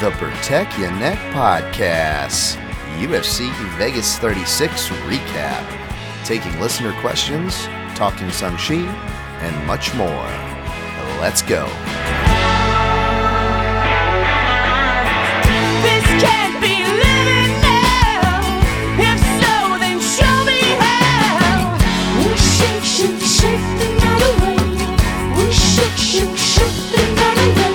the Protect Your Neck Podcast, UFC Vegas 36 recap, taking listener questions, talking Shang Chi, and much more. Let's go. This can't be living now. If so, then show me how. We shake, shake, shake the night away. We shake, shake, shake the night away.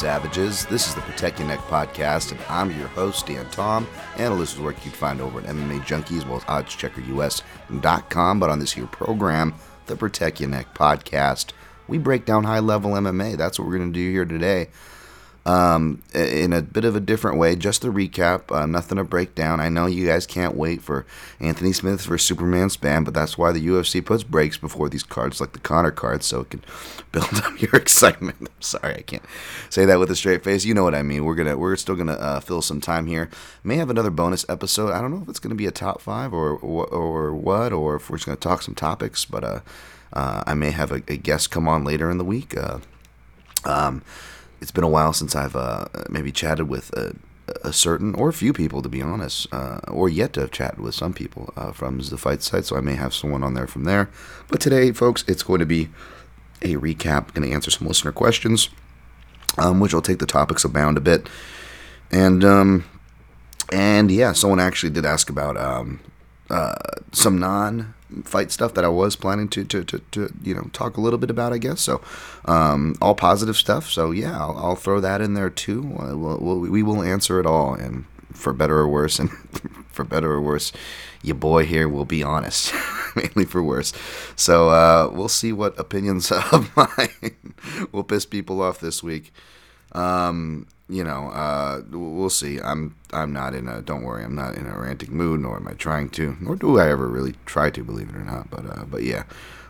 Savages? This is the Protect Your Neck Podcast, and I'm your host, Dan Tom. And this is work you can find over at MMA Junkie as well as OddsCheckerUS.com. But on this here program, the Protect Your Neck Podcast, we break down high level MMA. That's what we're going to do here today. Um, in a bit of a different way, just a recap, uh, nothing to break down. I know you guys can't wait for Anthony Smith for Superman Spann, but that's why the UFC puts breaks before these cards, like the Conor cards, so it can build up your excitement. I'm sorry, I can't say that with a straight face. You know what I mean. We're gonna, we're still gonna uh, fill some time here. May have another bonus episode. I don't know if it's gonna be a top five or or, what, or if we're just gonna talk some topics. But uh, uh, I may have a, a guest come on later in the week. Uh, um, it's been a while since I've uh, maybe chatted with a, a certain or a few people, to be honest, uh, or yet to have chatted with some people uh, from the fight site. So I may have someone on there from there. But today, folks, it's going to be a recap. Going to answer some listener questions, um, which will take the topics abound a bit. And um, and yeah, someone actually did ask about um, uh, some non-fight stuff that I was planning to, to, to, to you know talk a little bit about, I guess. So um, all positive stuff. So yeah, I'll, I'll throw that in there too. Uh, we'll, we'll, we will answer it all, and for better or worse, and for better or worse, your boy here will be honest, mainly for worse. So uh, we'll see what opinions of mine will piss people off this week. Um, you know, uh, we'll see. I'm I'm not in a don't worry, I'm not in a ranting mood, nor am I trying to, nor do I ever really try to, believe it or not. But uh, but yeah,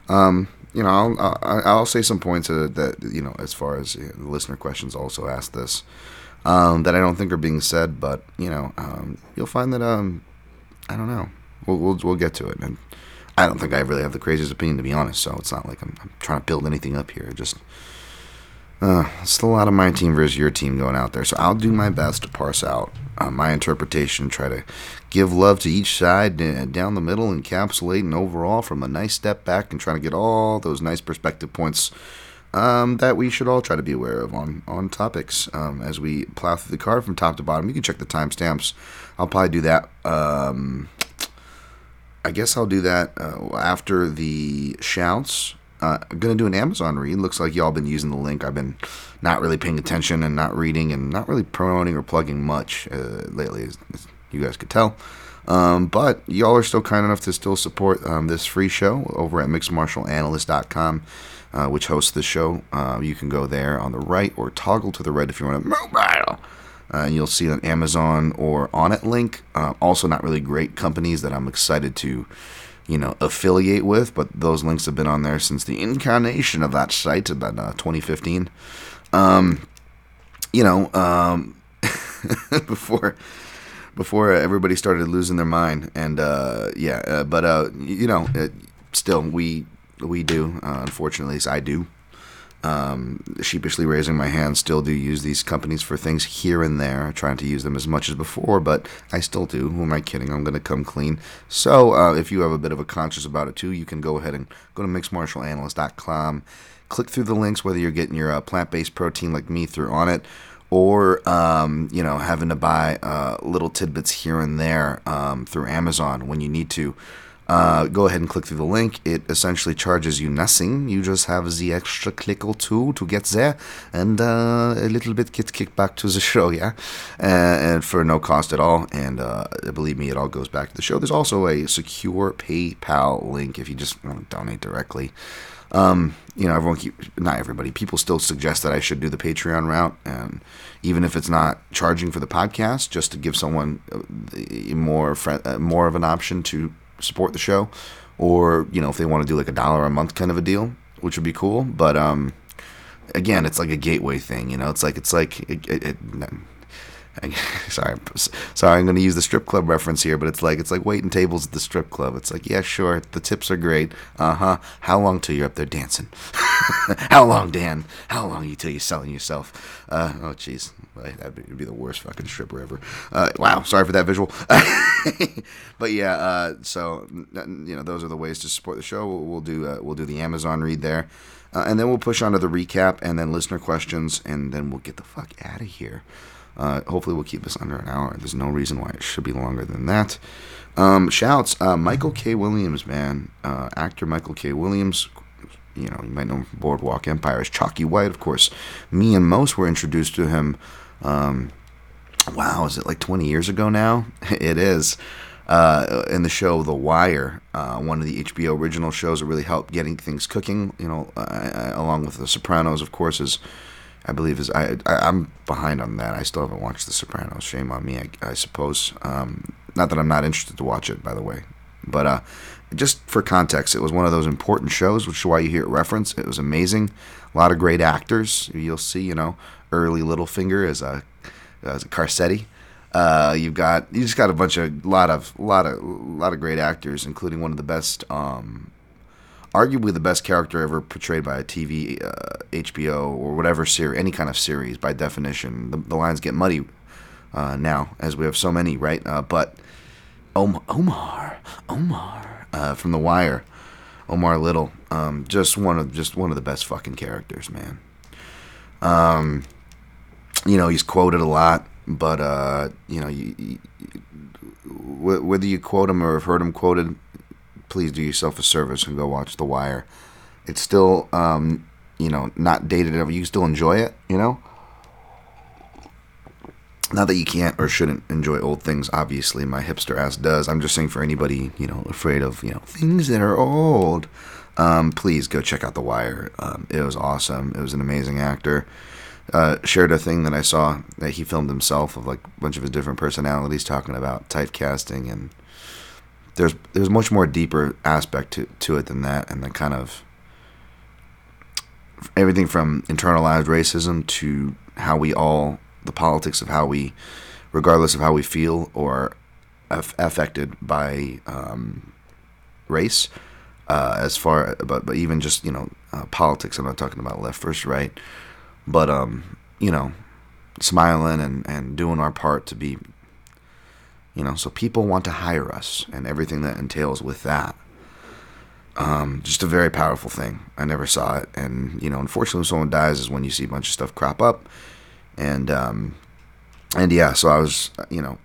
um, you know, I'll I'll, I'll say some points that, you know, as far as uh, the listener questions also asked this, um, that I don't think are being said, but you know, um, you'll find that um, I don't know, we'll we'll, we'll get to it, and I don't think I really have the craziest opinion to be honest. So it's not like I'm, I'm trying to build anything up here. Just uh, still a lot of my team versus your team going out there. So I'll do my best to parse out uh, my interpretation, try to give love to each side down the middle, encapsulate and overall from a nice step back and trying to get all those nice perspective points um, that we should all try to be aware of on, on topics um, as we plow through the card from top to bottom. You can check the timestamps. I'll probably do that. Um, I guess I'll do that uh, after the shouts. Uh, gonna do an Amazon read. Looks like y'all been using the link. I've been not really paying attention and not reading and not really promoting or plugging much uh, lately, as, as you guys could tell. Um, but y'all are still kind enough to still support um, this free show over at mixedmartialanalyst.com, uh, which hosts the show. Uh, you can go there on the right or toggle to the right if you want to mobile. Uh, and you'll see an Amazon or Onnit link. Uh, also, not really great companies that I'm excited to you know, affiliate with, but those links have been on there since the incarnation of that site about uh, 2015. Um, you know, um, before before everybody started losing their mind, and uh, yeah, uh, but uh, you know, it, still we we do. Uh, unfortunately, at least I do. Um, sheepishly raising my hand, still do use these companies for things here and there, trying to use them as much as before, but I still do. Who am I kidding? I'm going to come clean. So, uh, if you have a bit of a conscience about it too, you can go ahead and go to mixedmartialanalyst.com, click through the links, whether you're getting your uh, plant based protein like me through Onnit, or um, you know having to buy uh, little tidbits here and there um, through Amazon when you need to. Uh, go ahead and click through the link. It essentially charges you nothing. You just have the extra click or two to get there, and uh, a little bit get kicked back to the show, yeah, uh, and for no cost at all. And uh, believe me, it all goes back to the show. There's also a secure PayPal link if you just want to donate directly. Um, you know, everyone keep not everybody. People still suggest that I should do the Patreon route, and even if it's not charging for the podcast, just to give someone uh, more more of an option to support the show, or you know, if they want to do like a dollar a month kind of a deal, which would be cool. But um, again, it's like a gateway thing. You know, it's like it's like it, it, it, sorry, sorry, I'm going to use the strip club reference here, but it's like it's like waiting tables at the strip club. It's like, yeah, sure, the tips are great. Uh huh. How long till you're up there dancing? How long, Dan? How long you till you're selling yourself? Uh, oh, jeez, that would be the worst fucking stripper ever. Uh, wow, sorry for that visual. but yeah, uh, so you know, those are the ways to support the show. We'll, we'll do uh, we'll do the Amazon read there. Uh, and then we'll push on to the recap and then listener questions, and then we'll get the fuck out of here. Uh, hopefully, we'll keep this under an hour. There's no reason why it should be longer than that. Um, shouts, uh, Michael K. Williams, man, actor Michael K. Williams. You know, you might know him from Boardwalk Empire as Chalky White, of course. Me and most were introduced to him. Um, wow, is it like 20 years ago now? it is. Uh, in the show The Wire, uh, one of the HBO original shows that really helped getting things cooking. You know, uh, along with The Sopranos, of course, is I believe is I, I am behind on that. I still haven't watched The Sopranos. Shame on me, I, I suppose. Um, not that I'm not interested to watch it, by the way, but uh, just for context, it was one of those important shows, which is why you hear it referenced. It was amazing. A lot of great actors. You'll see, you know, early Littlefinger as a as a Carcetti. Uh, you've got you just got a bunch of lot of lot of lot of great actors, including one of the best um, arguably the best character ever portrayed by a TV, uh, HBO, or whatever series, any kind of series by definition. The, the lines get muddy uh, now, as we have so many, right? Uh, but Om- Omar, Omar uh, from The Wire, Omar Little, um, just one of just one of the best fucking characters, man. Um, you know, he's quoted a lot, but uh, you know, you, you, whether you quote him or have heard him quoted, please do yourself a service and go watch The Wire. It's still, um, you know, not dated ever. You still enjoy it, you know. Not that you can't or shouldn't enjoy old things. Obviously, my hipster ass does. I'm just saying for anybody, you know, afraid of you know things that are old. Um, please go check out The Wire. Um, it was awesome. It was an amazing actor. Uh, shared a thing that I saw that he filmed himself of like a bunch of his different personalities talking about typecasting and there's there's much more deeper aspect to, to it than that and the kind of everything from internalized racism to how we all the politics of how we regardless of how we feel or aff- affected by um, race uh, as far but but even just you know uh, politics I'm not talking about left versus right but um you know smiling and and doing our part to be you know, so people want to hire us and everything that entails with that. Um, just a very powerful thing. I never saw it, and you know, unfortunately, when someone dies is when you see a bunch of stuff crop up, and um, and yeah, so I was, you know,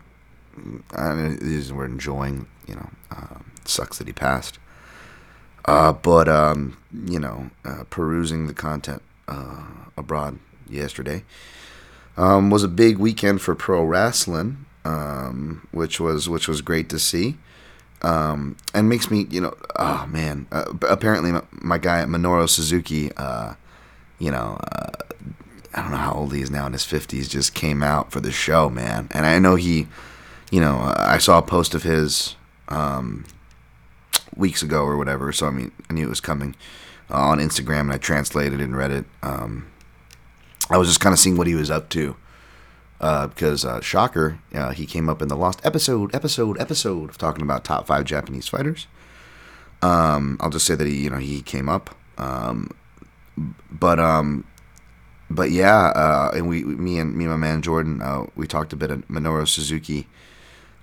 I mean, we're enjoying, you know, uh, sucks that he passed, uh, but um, you know, uh, perusing the content uh, abroad yesterday um, was a big weekend for pro wrestling um, which was which was great to see. Um, and makes me, you know, oh man. Uh, apparently, my, my, guy Minoru Suzuki, uh, you know, uh, I don't know how old he is now in his fifties, just came out for the show, man. And I know he, you know, I saw a post of his um, weeks ago or whatever, so I mean, I knew it was coming uh, on Instagram, and I translated and read it. Um, I was just kind of seeing what he was up to uh, because uh, shocker, uh, he came up in the lost episode, episode, episode of talking about top five Japanese fighters. Um, I'll just say that he, you know, he came up, um, but um, but yeah, uh, and we, me and me and my man Jordan, uh, we talked a bit of Minoru Suzuki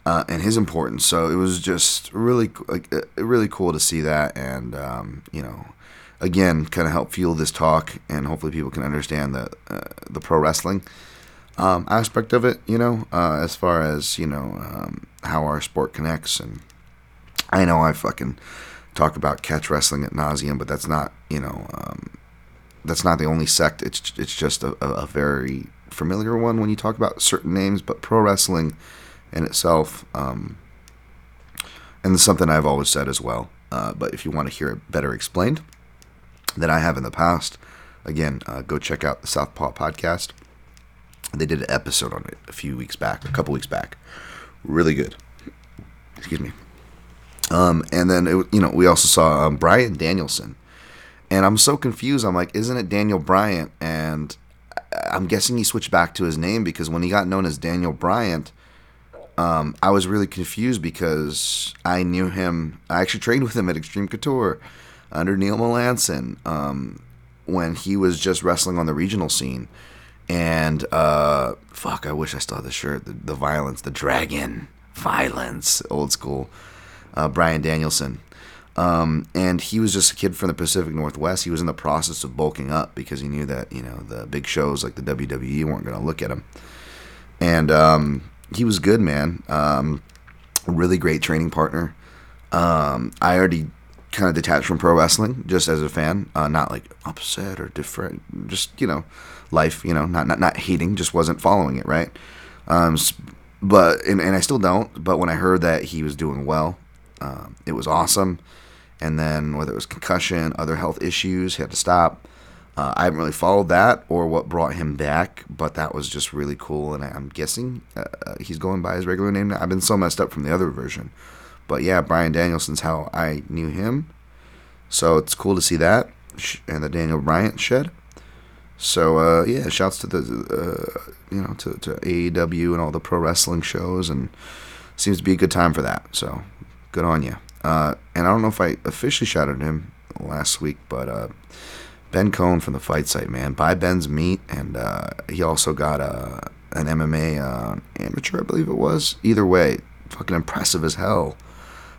uh, and his importance. So it was just really, like, really cool to see that, and um, you know, again, kind of help fuel this talk, and hopefully people can understand the the pro wrestling um, aspect of it, you know, uh, as far as, you know, um, how our sport connects. And I know I fucking talk about catch wrestling at nauseum, but that's not, you know, um, that's not the only sect. It's, it's just a, a, very familiar one when you talk about certain names, but pro wrestling in itself, um, and it's something I've always said as well. Uh, but if you want to hear it better explained than I have in the past, again, uh, go check out the Southpaw podcast. They did an episode on it a few weeks back, a couple weeks back. Really good. Excuse me. Um, and then it, you know we also saw um, Bryan Danielson, and I'm so confused. I'm like, isn't it Daniel Bryan? And I'm guessing he switched back to his name because when he got known as Daniel Bryan, um, I was really confused because I knew him. I actually trained with him at Extreme Couture under Neil Melanson um, when he was just wrestling on the regional scene. And uh, fuck, I wish I still had the shirt. The, the violence, the dragon, violence, old school. Uh, Bryan Danielson. Um, and he was just a kid from the Pacific Northwest. He was in the process of bulking up because he knew that you know the big shows like the WWE weren't going to look at him. And um, he was good, man. Um, really great training partner. Um, I already kind of detached from pro wrestling just as a fan, uh, not like upset or different, just you know, life. You know, not not not hating, just wasn't following it right. Um, but and, and I still don't. But when I heard that he was doing well, um, it was awesome. And then whether it was concussion, other health issues, he had to stop. Uh, I haven't really followed that or what brought him back, but that was just really cool. And I'm guessing uh, uh, he's going by his regular name now. I've been so messed up from the other version. But yeah, Bryan Danielson's how I knew him. So it's cool to see that. And the Daniel Bryan shed. So uh, yeah, shouts to the uh, you know to, to AEW and all the pro wrestling shows, and seems to be a good time for that. So good on you. Uh, and I don't know if I officially shouted him last week, but uh, Ben Cohn from the Fight Site, man, buy Ben's meat, and uh, he also got uh, an MMA uh, amateur, I believe it was. Either way, fucking impressive as hell.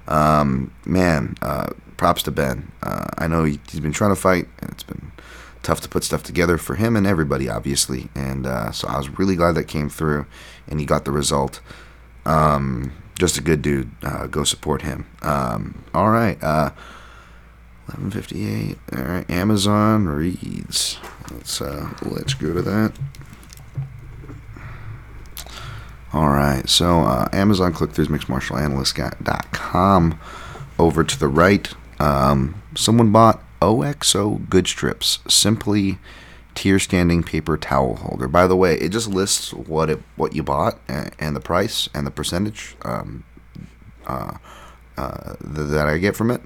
Um, man, uh, props to Ben. I know he, he's been trying to fight, and it's been tough to put stuff together for him and everybody, obviously. And so I was really glad that came through, and he got the result. Um, just a good dude. Uh, go support him. Um, all right. Uh, 1158. All right. Amazon reads. Let's uh, let's go to that. All right. So uh, Amazon click-throughs mixedmartialanalyst.com. Over to the right, um, someone bought OXO Good Grips. Simply tier standing paper towel holder. By the way, it just lists what it what you bought and, and the price and the percentage um, uh, uh, th- that I get from it,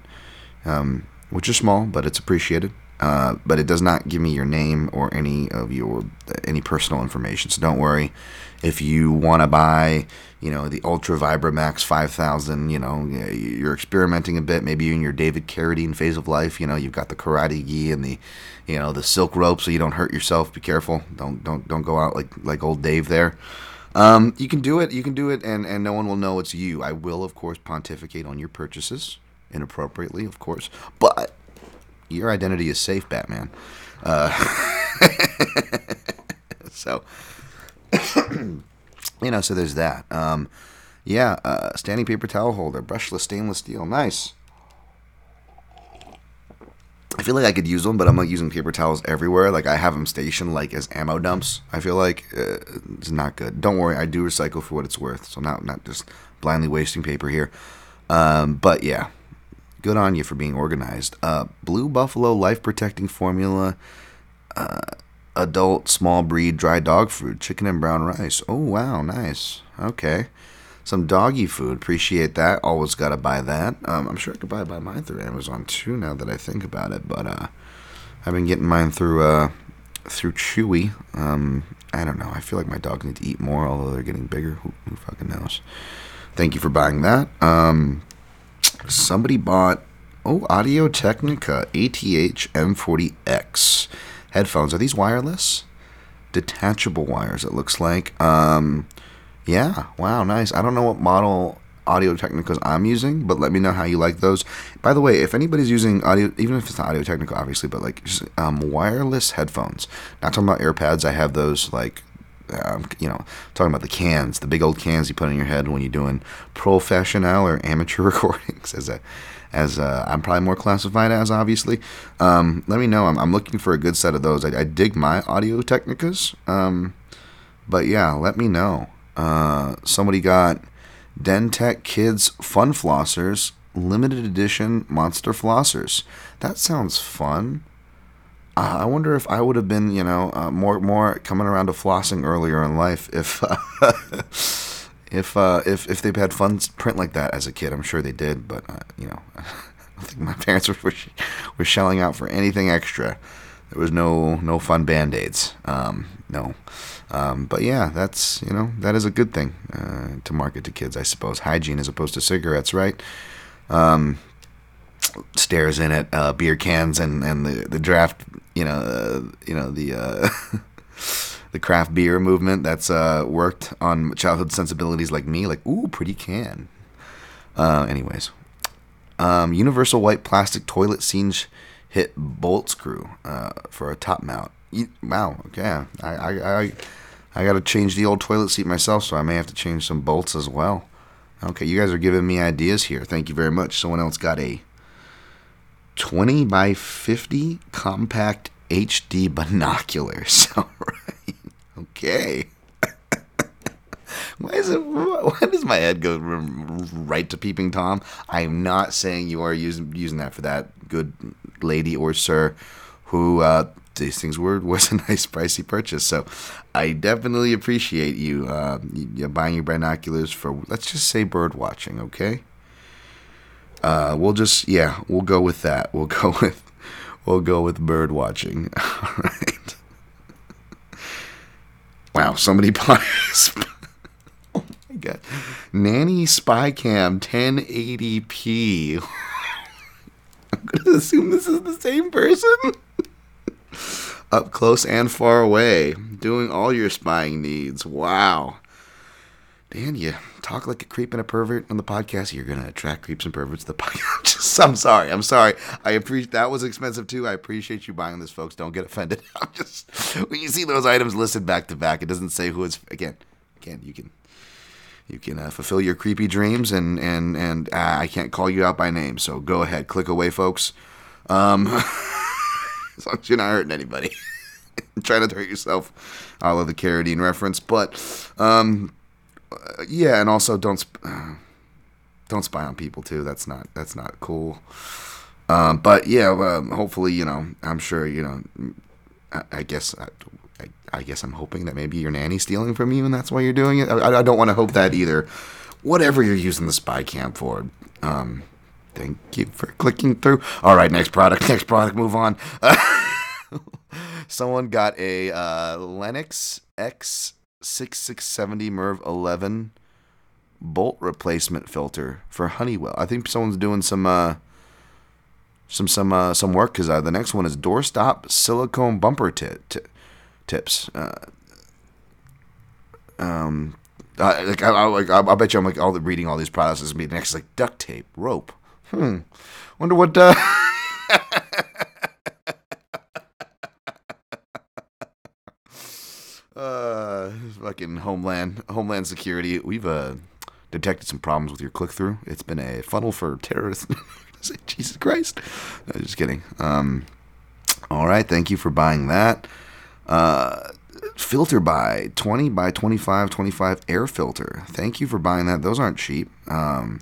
um, which is small, but it's appreciated. Uh, but it does not give me your name or any of your any personal information. So don't worry if you want to buy, you know, the Ultra Vibramax 5000. you know, you're experimenting a bit. Maybe you're in your David Carradine phase of life. You know, you've got the karate gi and the, you know, the silk rope, so you don't hurt yourself. Be careful. Don't don't don't go out like like old Dave there. Um, you can do it. You can do it, and, and no one will know it's you. I will, of course, pontificate on your purchases inappropriately, of course, but your identity is safe, Batman. Uh, so, you know, so there's that. Um, yeah, uh, standing paper towel holder, brushless stainless steel, nice. I feel like I could use them, but I'm not using paper towels everywhere. Like I have them stationed like as ammo dumps. I feel like uh, it's not good. Don't worry, I do recycle for what it's worth, so not not just blindly wasting paper here. Um, but yeah, good on you for being organized. Uh, Blue Buffalo Life Protecting Formula, uh, adult small breed dry dog food, chicken and brown rice. Oh wow, nice. Okay, some doggy food. Appreciate that. Always gotta buy that. Um, I'm sure I could buy buy mine through Amazon too. Now that I think about it, but uh, I've been getting mine through uh, through Chewy. Um, I don't know. I feel like my dogs need to eat more, although they're getting bigger. Who, who fucking knows? Thank you for buying that. Um, somebody bought oh Audio Technica ATH M40X headphones. Are these wireless? Detachable wires. It looks like. Um, yeah. Wow. Nice. I don't know what model Audio Technicas I'm using, but let me know how you like those. By the way, if anybody's using audio, even if it's not Audio Technica, obviously, but like just, um, wireless headphones. Not talking about AirPods. I have those like um, you know, talking about the cans, the big old cans you put on your head when you're doing professional or amateur recordings, as a, as uh, I'm probably more classified as, obviously. Um, let me know. I'm, I'm looking for a good set of those. I, I dig my Audio Technicas, um, but yeah, let me know. Uh, somebody got DenTek Kids Fun Flossers, limited edition monster flossers. That sounds fun. Uh, I wonder if I would have been, you know, uh, more more coming around to flossing earlier in life if uh, if if if they've had fun print like that as a kid. I'm sure they did, but uh, you know, don't think my parents were were, were shelling out for anything extra. There was no no fun band aids. Um, no. Um, but yeah, that's you know that is a good thing uh, to market to kids, I suppose. Hygiene as opposed to cigarettes, right? Um, stairs in it, uh, beer cans, and, and the, the draft, you know, uh, you know the uh, the craft beer movement that's uh, worked on childhood sensibilities like me. Like, ooh, pretty can. Uh, anyways, um, universal white plastic toilet seat hit bolt screw uh, for a top mount. Wow, okay, I I, I I got to change the old toilet seat myself, so I may have to change some bolts as well. Okay, you guys are giving me ideas here. Thank you very much. Someone else got a 20 by 50 compact HD binoculars. All right. Okay. Why is it? Why does my head go right to peeping tom? I'm not saying you are using using that for that good lady or sir, who uh, these things were was a nice pricey purchase. So I definitely appreciate you, uh, you buying your binoculars for let's just say bird watching. Okay. Uh, we'll just yeah, we'll go with that. We'll go with we'll go with bird watching. All right. Wow, somebody bought. oh my god, Nanny Spy Cam 1080p. I'm gonna assume this is the same person. Up close and far away, doing all your spying needs. Wow. Dan, you talk like a creep and a pervert on the podcast. You're gonna attract creeps and perverts to the podcast. Just- I'm sorry. I'm sorry. I appreciate that was expensive too. I appreciate you buying this, folks. Don't get offended. I'm just when you see those items listed back to back, it doesn't say who it's again. Again, you can you can uh, fulfill your creepy dreams, and and and uh, I can't call you out by name. So go ahead, click away, folks. Um, as long as you're not hurting anybody. Try not to hurt yourself. I love the Carradine reference, but um, uh, yeah, and also don't sp- uh, don't spy on people too. That's not that's not cool. Um, but yeah, um, hopefully you know I'm sure you know. I, I guess I, I, I guess I'm hoping that maybe your nanny's stealing from you, and that's why you're doing it. I, I don't want to hope that either. Whatever you're using the spy cam for. Um, thank you for clicking through. All right, next product. Next product. Move on. someone got a uh, Lennox X6670 Merv 11 bolt replacement filter for Honeywell. I think someone's doing some uh, some some uh, some work because uh, the next one is doorstop silicone bumper ti- ti- tips. Uh, um, uh, like I, I, like, I, I bet you I'm like all the reading all these products is me next like duct tape, rope. Hmm. Wonder what. Uh, fucking Homeland, Homeland Security. We've uh detected some problems with your click through. It's been a funnel for terrorists. Jesus Christ. No, just kidding. Um, all right. Thank you for buying that. Uh, filter by 20 by 25 25 air filter. Thank you for buying that. Those aren't cheap. Um,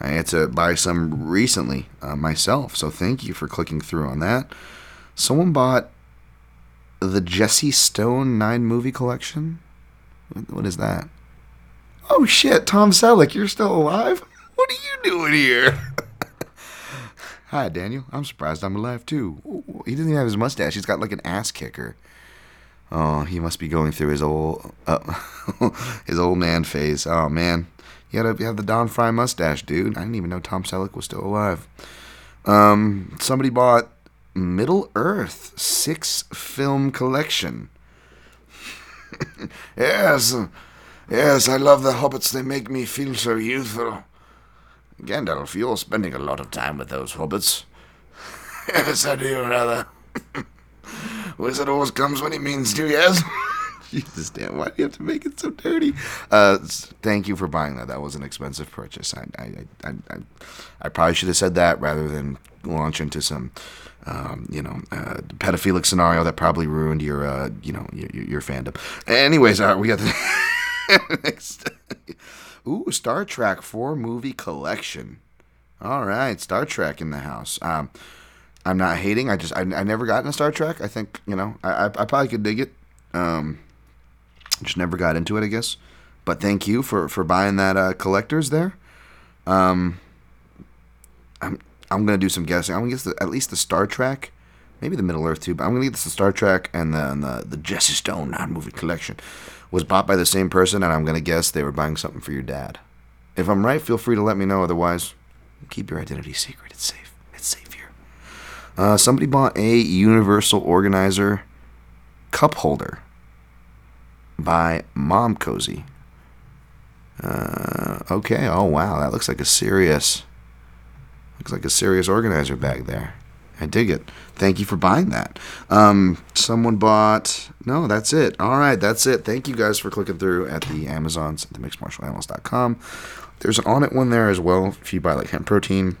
I had to buy some recently uh, myself, so thank you for clicking through on that. Someone bought the Jesse Stone 9 movie collection. What- What is that? Oh shit, Tom Selleck, you're still alive? What are you doing here? Hi, Daniel. I'm surprised I'm alive too. Ooh, He doesn't even have his mustache. He's got like an ass kicker. Oh, he must be going through his old, uh, his old man phase. Oh man, you gotta have the Don Frye mustache, dude. I didn't even know Tom Selleck was still alive. Um, somebody bought Middle Earth six film collection. yes, yes, I love the hobbits. They make me feel so youthful. Gandalf, you're spending a lot of time with those hobbits. yes, I do, rather. Wizard always comes when he means to, yes? Jesus damn, why do you have to make it so dirty? Uh, thank you for buying that. That was an expensive purchase. I, I, I, I, I, probably should have said that rather than launch into some, um, you know, uh, pedophilic scenario that probably ruined your, uh, you know, your, your fandom. Anyways, uh, we got the next. Ooh, Star Trek 4 movie collection. All right, Star Trek in the house. Um, I'm not hating. I just I, I never got into Star Trek. I think you know I I, I probably could dig it. Um, just never got into it, I guess. But thank you for for buying that uh, collectors there. Um, I'm gonna do some guessing. I'm gonna guess the, at least the Star Trek, maybe the Middle Earth too. But I'm gonna guess the Star Trek and then the the Jesse Stone non movie collection was bought by the same person, and I'm gonna guess they were buying something for your dad. If I'm right, feel free to let me know. Otherwise, keep your identity secret. It's safe. It's safe here. Uh, somebody bought a Universal Organizer cup holder by Momcozy. Uh, okay. Oh wow, that looks like a serious, looks like a serious organizer bag there. I dig it. Thank you for buying that. Um, someone bought. No, that's it. All right, that's it. Thank you guys for clicking through at the Amazons at the mixedmartialanalyst.com. There's an Onnit one there as well if you buy like hemp protein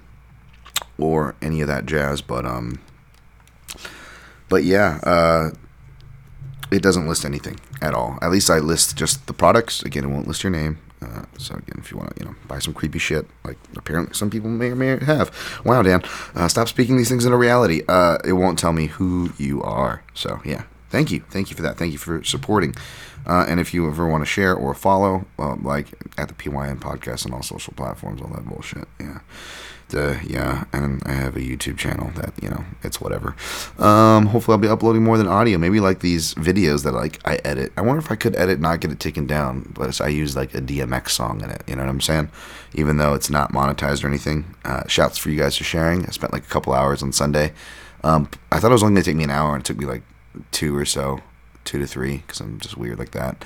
or any of that jazz. But um, but yeah, uh, it doesn't list anything at all. At least I list just the products. Again, it won't list your name. Uh, so again, if you want to, you know, buy some creepy shit, like apparently some people may or may have. Wow, Dan, uh, stop speaking these things into reality. Uh, it won't tell me who you are. So yeah, thank you, thank you for that. Thank you for supporting. Uh, and if you ever want to share or follow, well, like at the PYN podcast on all social platforms, all that bullshit. Yeah. Uh, yeah, and I have a YouTube channel that you know it's whatever. Um, hopefully, I'll be uploading more than audio. Maybe like these videos that like I edit. I wonder if I could edit not get it taken down, but I use like a DMX song in it. You know what I'm saying? Even though it's not monetized or anything. Uh, shouts for you guys for sharing. I spent like a couple hours on Sunday. Um, I thought it was only gonna take me an hour, and it took me like two or so, two to three, because I'm just weird like that.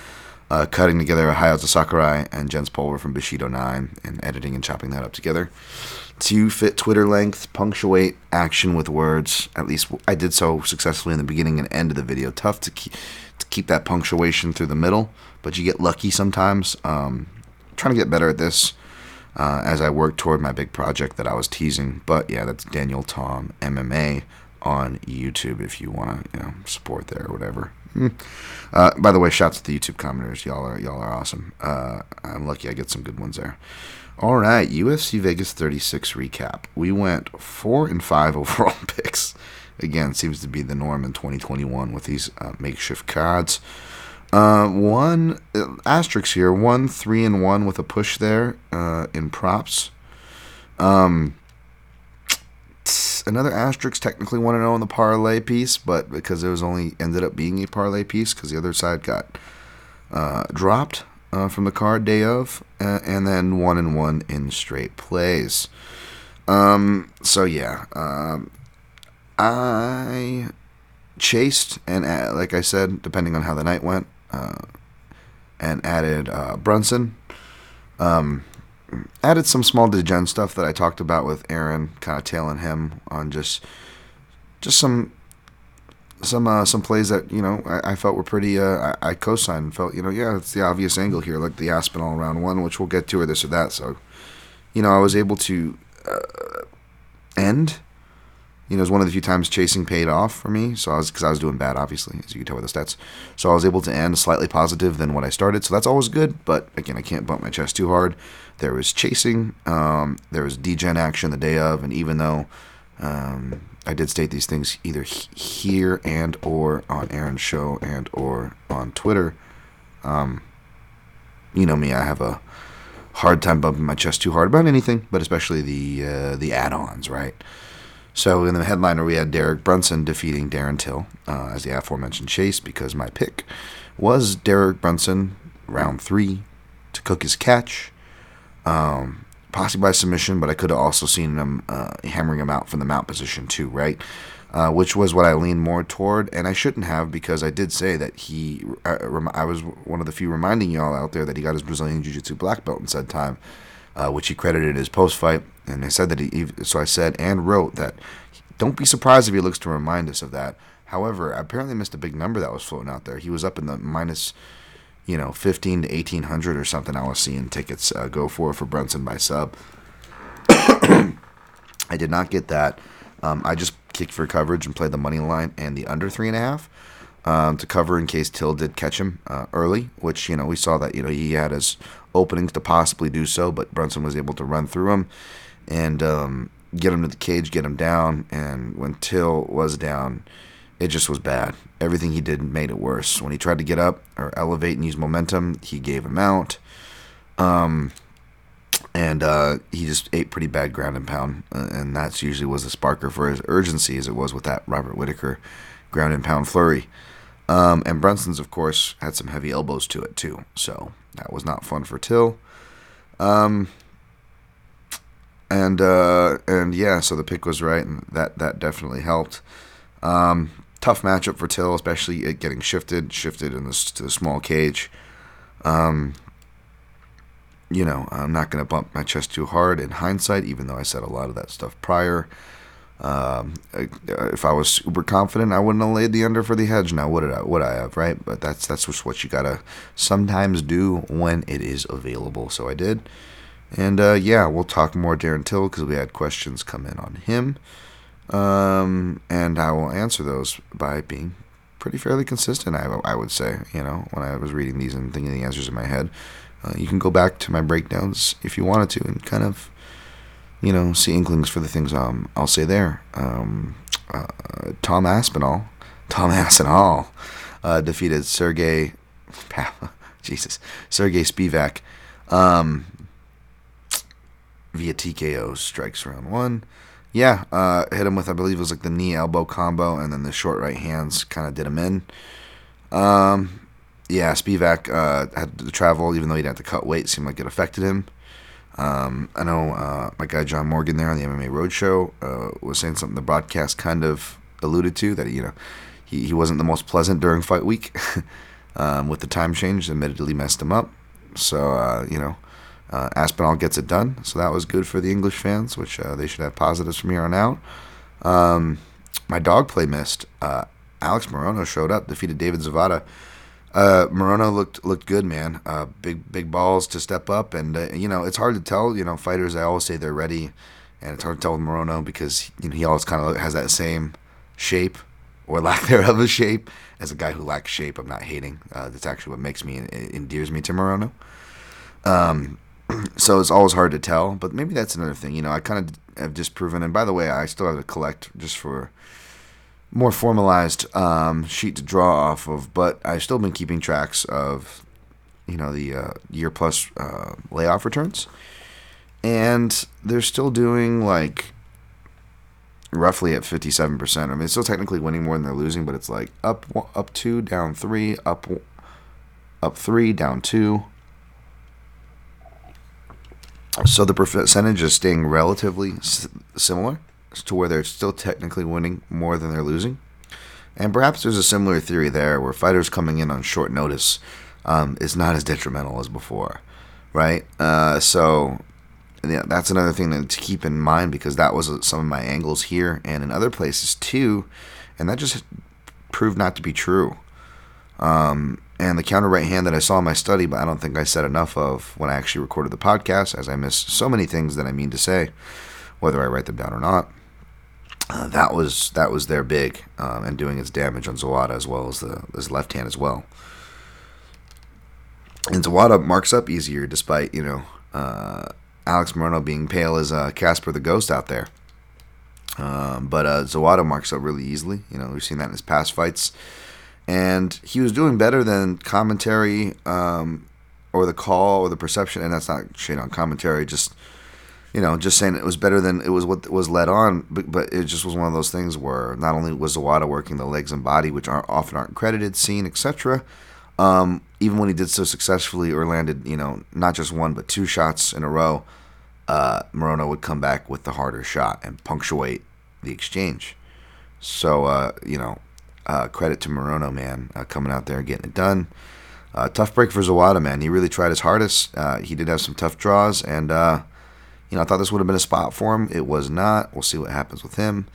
Uh, cutting together Hayato Sakurai and Jens Pulver from Bushido 9 and editing and chopping that up together to fit Twitter length, punctuate action with words. At least I did so successfully in the beginning and end of the video. Tough to keep to keep that punctuation through the middle, but you get lucky sometimes. Um, trying to get better at this uh, as I work toward my big project that I was teasing. But yeah, that's Daniel Tom MMA on YouTube if you want to you know support there or whatever. Hmm. Uh, by the way, shouts to the YouTube commenters. Y'all are y'all are awesome. Uh, I'm lucky I get some good ones there. All right, UFC Vegas 36 recap. We went four and five overall picks. Again, seems to be the norm in 2021 with these uh, makeshift cards. Uh, one uh, asterisk here, one three and one with a push there uh, in props. Um, another asterisk technically one and know in the parlay piece, but because it was only ended up being a parlay piece because the other side got uh, dropped uh, from the card day of, uh, and then one and one in straight plays. Um, so yeah, um, I chased and uh, like I said, depending on how the night went, uh, and added uh, Brunson. Um, added some small degen stuff that I talked about with Aaron, kind of tailing him on just just some some uh, some plays that you know I, I felt were pretty. Uh, I, I co-signed and felt you know yeah it's the obvious angle here like the Aspinall round one, which we'll get to or this or that. So you know I was able to uh, end. You know, it was one of the few times chasing paid off for me. So I was because I was doing bad, obviously, as you can tell by the stats. So I was able to end slightly positive than what I started. So that's always good. But again, I can't bump my chest too hard. There was chasing. Um, there was degen action the day of, and even though um, I did state these things either here and or on Aaron's show and or on Twitter. Um, you know me, I have a hard time bumping my chest too hard about anything, but especially the uh, the add-ons, right? So in the headliner, we had Derek Brunson defeating Darren Till uh, as the aforementioned chase because my pick was Derek Brunson round three to cook his catch. Um, possibly by submission, but I could have also seen him uh, hammering him out from the mount position too, right? Uh, which was what I leaned more toward, and I shouldn't have because I did say that he. I, I was one of the few reminding y'all out there that he got his Brazilian Jiu Jitsu black belt in said time, uh, which he credited his post fight, and I said that he. So I said and wrote that don't be surprised if he looks to remind us of that. However, I apparently missed a big number that was floating out there. He was up in the minus you know, 15 to 1800 or something I was seeing tickets uh, go for for Brunson by sub. I did not get that. Um, I just kicked for coverage and played the money line and the under three and a half um, to cover in case Till did catch him uh, early, which, you know, we saw that, you know, he had his openings to possibly do so, but Brunson was able to run through him and um, get him to the cage, get him down. And when Till was down, it just was bad. Everything he did made it worse. When he tried to get up or elevate and use momentum, he gave him out. Um, and uh, he just ate pretty bad ground and pound, uh, and that's usually was the sparker for his urgency, as it was with that Robert Whitaker ground and pound flurry. Um, and Brunson's, of course, had some heavy elbows to it too, so that was not fun for Till. Um, and uh, and yeah, so the pick was right, and that that definitely helped. Um, tough matchup for Till, especially it getting shifted, shifted in this to the small cage. Um, you know, I'm not going to bump my chest too hard in hindsight, even though I said a lot of that stuff prior. Um, I- if I was super confident, I wouldn't have laid the under for the hedge. Now, would I? Would I have? Right? But that's that's just what you gotta sometimes do when it is available. So I did, and uh, yeah, we'll talk more Darren Till because we had questions come in on him, um, and I will answer those by being pretty fairly consistent. I, I would say, you know, when I was reading these and thinking the answers in my head, uh, you can go back to my breakdowns if you wanted to and kind of you know, see inklings for the things um, I'll say there. Um, uh, Tom Aspinall, Tom Aspinall, uh, defeated Sergey, Jesus, Sergey Spivak um, via TKO strikes round one. Yeah, uh, hit him with I believe it was like the knee elbow combo, and then the short right hands kind of did him in. Um, yeah, Spivak uh, had to travel, even though he didn't have to cut weight. Seemed like it affected him. Um, I know uh, my guy John Morgan there on the MMA Roadshow uh, was saying something the broadcast kind of alluded to that you know he, he wasn't the most pleasant during fight week um, with the time change. Admittedly messed him up. So uh, you know uh, Aspinall gets it done. So that was good for the English fans, which uh, they should have positives from here on out. Um, my dog play missed. Uh, Alex Morono showed up, defeated David Zawada. Uh, Morono looked looked good, man. Uh, big big balls to step up, and uh, you know it's hard to tell. You know, fighters I always say they're ready, and it's hard to tell with Morono because you know he always kind of has that same shape or lack thereof of shape. As a guy who lacks shape, I'm not hating. Uh, that's actually what makes me endears me to Morono. Um, so it's always hard to tell, but maybe that's another thing. You know, I kind of have disproven. And by the way, I still have to collect just for more formalized um, sheet to draw off of, but I've still been keeping tracks of, you know, the uh, year plus uh, layoff returns, and they're still doing like roughly at fifty seven percent. I mean, it's still technically winning more than they're losing, but it's like up up two, down three, up up three, down two. So the percentage is staying relatively similar to where they're still technically winning more than they're losing. And perhaps there's a similar theory there where fighters coming in on short notice um, is not as detrimental as before, right? Uh, so yeah, that's another thing to keep in mind because that was uh, some of my angles here and in other places too, and that just proved not to be true. Um, and the counter right hand that I saw in my study, but I don't think I said enough of when I actually recorded the podcast, as I miss so many things that I mean to say, whether I write them down or not. Uh, that was that was their big um, and doing its damage on Zawada as well as the his left hand as well. And Zawada marks up easier despite you know uh, Alex Morono being pale as uh, Casper the Ghost out there. Um, but uh, Zawada marks up really easily. You know we've seen that in his past fights, and he was doing better than commentary um, or the call or the perception. And that's not shade on commentary, just you know, just saying it was better than it was what was led on, but, but it just was one of those things where not only was Zawada working the legs and body, which aren't often aren't credited, seen, etc. Um, even when he did so successfully or landed, you know, not just one but two shots in a row, uh, Morono would come back with the harder shot and punctuate the exchange. So, uh, you know, uh, credit to Morono, man, uh, coming out there and getting it done. Uh, tough break for Zawada, man. He really tried his hardest. Uh, he did have some tough draws, and uh, you know, I thought this would have been a spot for him. It was not. We'll see what happens with him.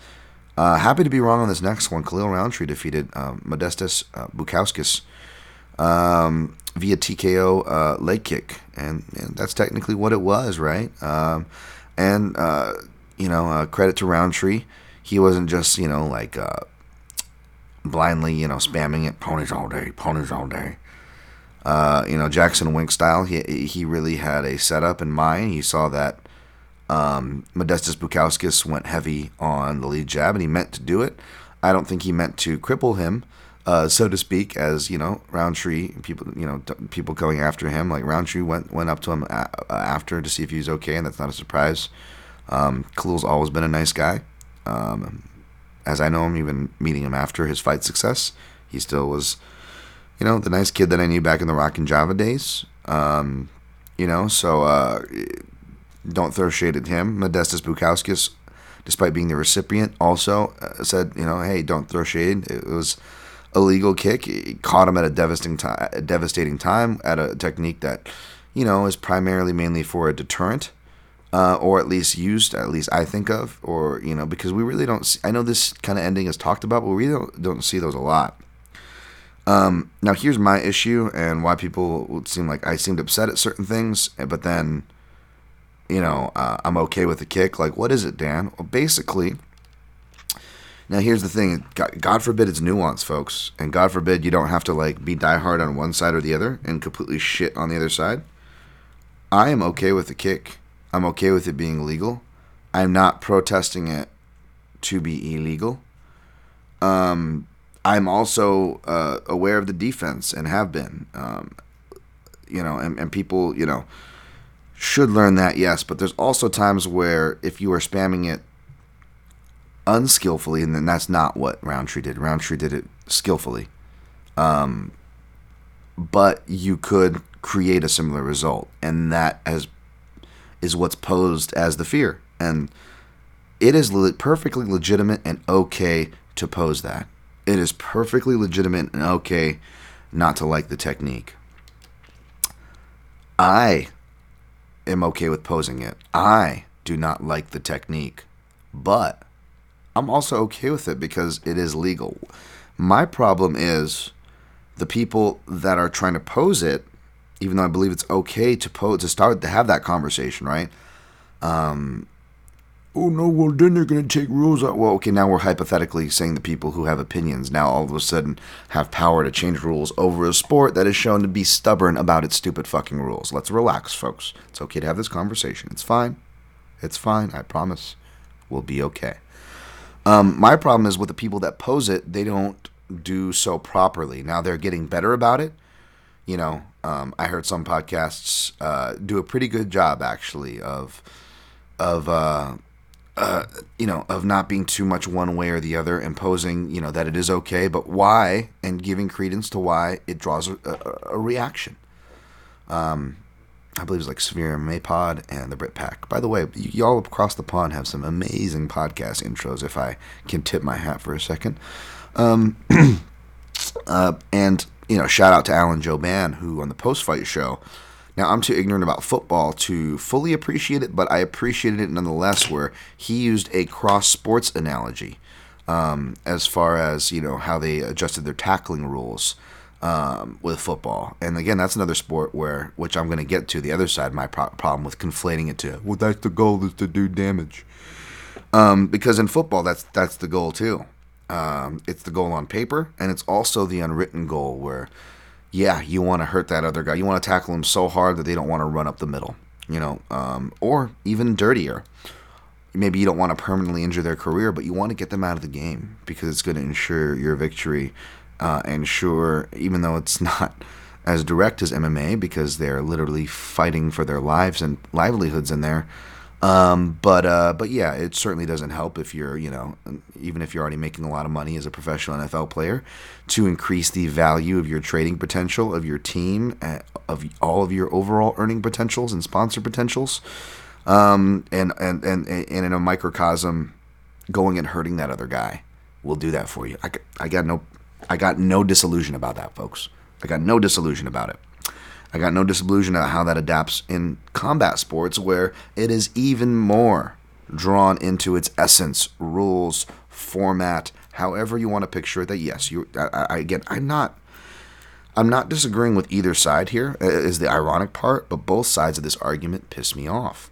Uh, happy to be wrong on this next one. Khalil Rountree defeated um, Modestas Bukauskas um, via TKO leg kick, and, and that's technically what it was, right? Um, and you know, credit to Rountree. He wasn't just you know like blindly you know spamming it ponies all day, ponies all day. Uh, you know Jackson Wink style. He he really had a setup in mind. He saw that um, Modestas Bukauskas went heavy on the lead jab, and he meant to do it. I don't think he meant to cripple him, uh, so to speak, as you know, Rountree people, you know, people going after him. Like Rountree went went up to him a- uh, after to see if he was okay, and that's not a surprise. Um, Khalil's always been a nice guy. Um, as I know him, even meeting him after his fight success, he still was, you know, the nice kid that I knew back in the Rock and Java days. Um, you know, so uh, don't throw shade at him. Modestas Bukauskas, despite being the recipient, also uh, said, you know, hey, don't throw shade. It was a legal kick. It caught him at a devastating a devastating time at a technique that, you know, is primarily mainly for a deterrent. Uh, or at least used, at least I think of, or you know, because we really don't. See, I know this kind of ending is talked about, but we really don't, don't see those a lot. Um, now here's my issue and why people seem like I seemed upset at certain things, but then, you know, uh, I'm okay with the kick. Like, what is it, Dan? Well, basically, now here's the thing: God, God forbid it's nuance, folks, and God forbid you don't have to like be diehard on one side or the other and completely shit on the other side. I am okay with the kick. I'm okay with it being legal. I'm not protesting it to be illegal. Um, I'm also uh, aware of the defense and have been. Um, you know, and, and people, you know, should learn that, yes. But there's also times where if you are spamming it unskillfully, and then that's not what Rountree did. Rountree did it skillfully. Um, but you could create a similar result, and that has is what's posed as the fear, and it is le- perfectly legitimate and okay to pose that. It is perfectly legitimate and okay not to like the technique. I am okay with posing it. I do not like the technique, but I'm also okay with it because it is legal. My problem is the people that are trying to pose it, even though I believe it's okay to pose to start to have that conversation, right? Um, oh no, well then they're gonna take rules out. Well, okay, now we're hypothetically saying the people who have opinions now all of a sudden have power to change rules over a sport that is shown to be stubborn about its stupid fucking rules. Let's relax, folks. It's okay to have this conversation. It's fine. It's fine. I promise. We'll be okay. Um, my problem is with the people that pose it, they don't do so properly. Now they're getting better about it. You know, um, I heard some podcasts uh, do a pretty good job actually of of uh, uh, you know of not being too much one way or the other, imposing you know that it is okay, but why, and giving credence to why it draws a, a, a reaction. Um, I believe it's like Severe MMA Pod and the Brit Pack. By the way, y- y'all across the pond have some amazing podcast intros. If I can tip my hat for a second, um, uh, and you know, shout out to Alan Jouban who on the post fight show. Now I'm too ignorant about football to fully appreciate it, but I appreciated it nonetheless. Where he used a cross sports analogy um, as far as you know how they adjusted their tackling rules um, with football. And again, that's another sport where, which I'm going to get to the other side. My pro- problem with conflating it to, well, that's the goal is to do damage. Um, because in football, that's that's the goal too. Um, it's the goal on paper, and it's also the unwritten goal where, yeah, you want to hurt that other guy. You want to tackle him so hard that they don't want to run up the middle. You know, um, or even dirtier. Maybe you don't want to permanently injure their career, but you want to get them out of the game because it's going to ensure your victory. Uh, ensure, even though it's not as direct as MMA, because they're literally fighting for their lives and livelihoods in there. Um, but uh, but yeah, it certainly doesn't help if you're you know even if you're already making a lot of money as a professional NFL player to increase the value of your trading potential of your team uh, of all of your overall earning potentials and sponsor potentials. Um, and, and and and in a microcosm, going and hurting that other guy will do that for you. I, I got no I got no disillusion about that, folks. I got no disillusion about it. I got no disillusion about how that adapts in combat sports, where it is even more drawn into its essence, rules, format, however you want to picture it. That yes, you. I, I, again, I'm not. I'm not disagreeing with either side here. uh, the ironic part, but both sides of this argument piss me off.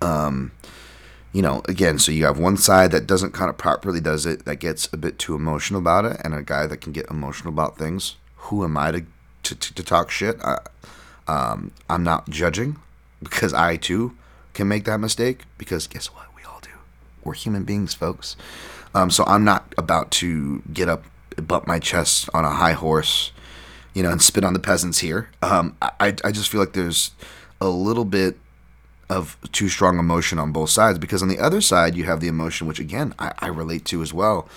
Um, you know, again, so you have one side that doesn't kind of properly does it, that gets a bit too emotional about it, and a guy that can get emotional about things. Who am I to to, to, to talk shit? I, um, I'm not judging because I too can make that mistake. Because guess what? We all do. We're human beings, folks. Um, so I'm not about to get up bump my chest on a high horse, you know, and spit on the peasants here. Um, I I just feel like there's a little bit of too strong emotion on both sides because on the other side you have the emotion which again I, I relate to as well.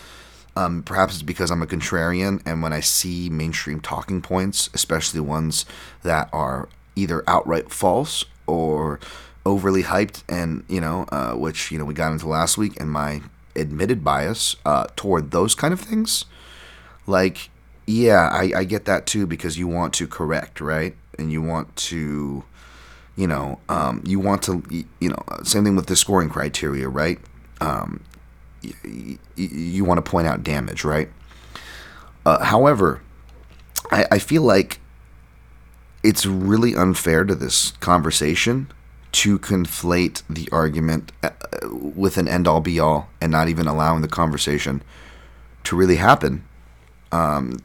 Um, perhaps it's because I'm a contrarian, and when I see mainstream talking points, especially ones that are either outright false or overly hyped, and you know, uh, which you know we got into last week, and my admitted bias uh, toward those kind of things, like, yeah, I, I get that too because you want to correct, right, and you want to, you know, um, you want to, you know, same thing with the scoring criteria, right? Um, you, want to point out damage, right? Uh, however, I, I feel like it's really unfair to this conversation to conflate the argument uh, with an end all be all and not even allowing the conversation to really happen um,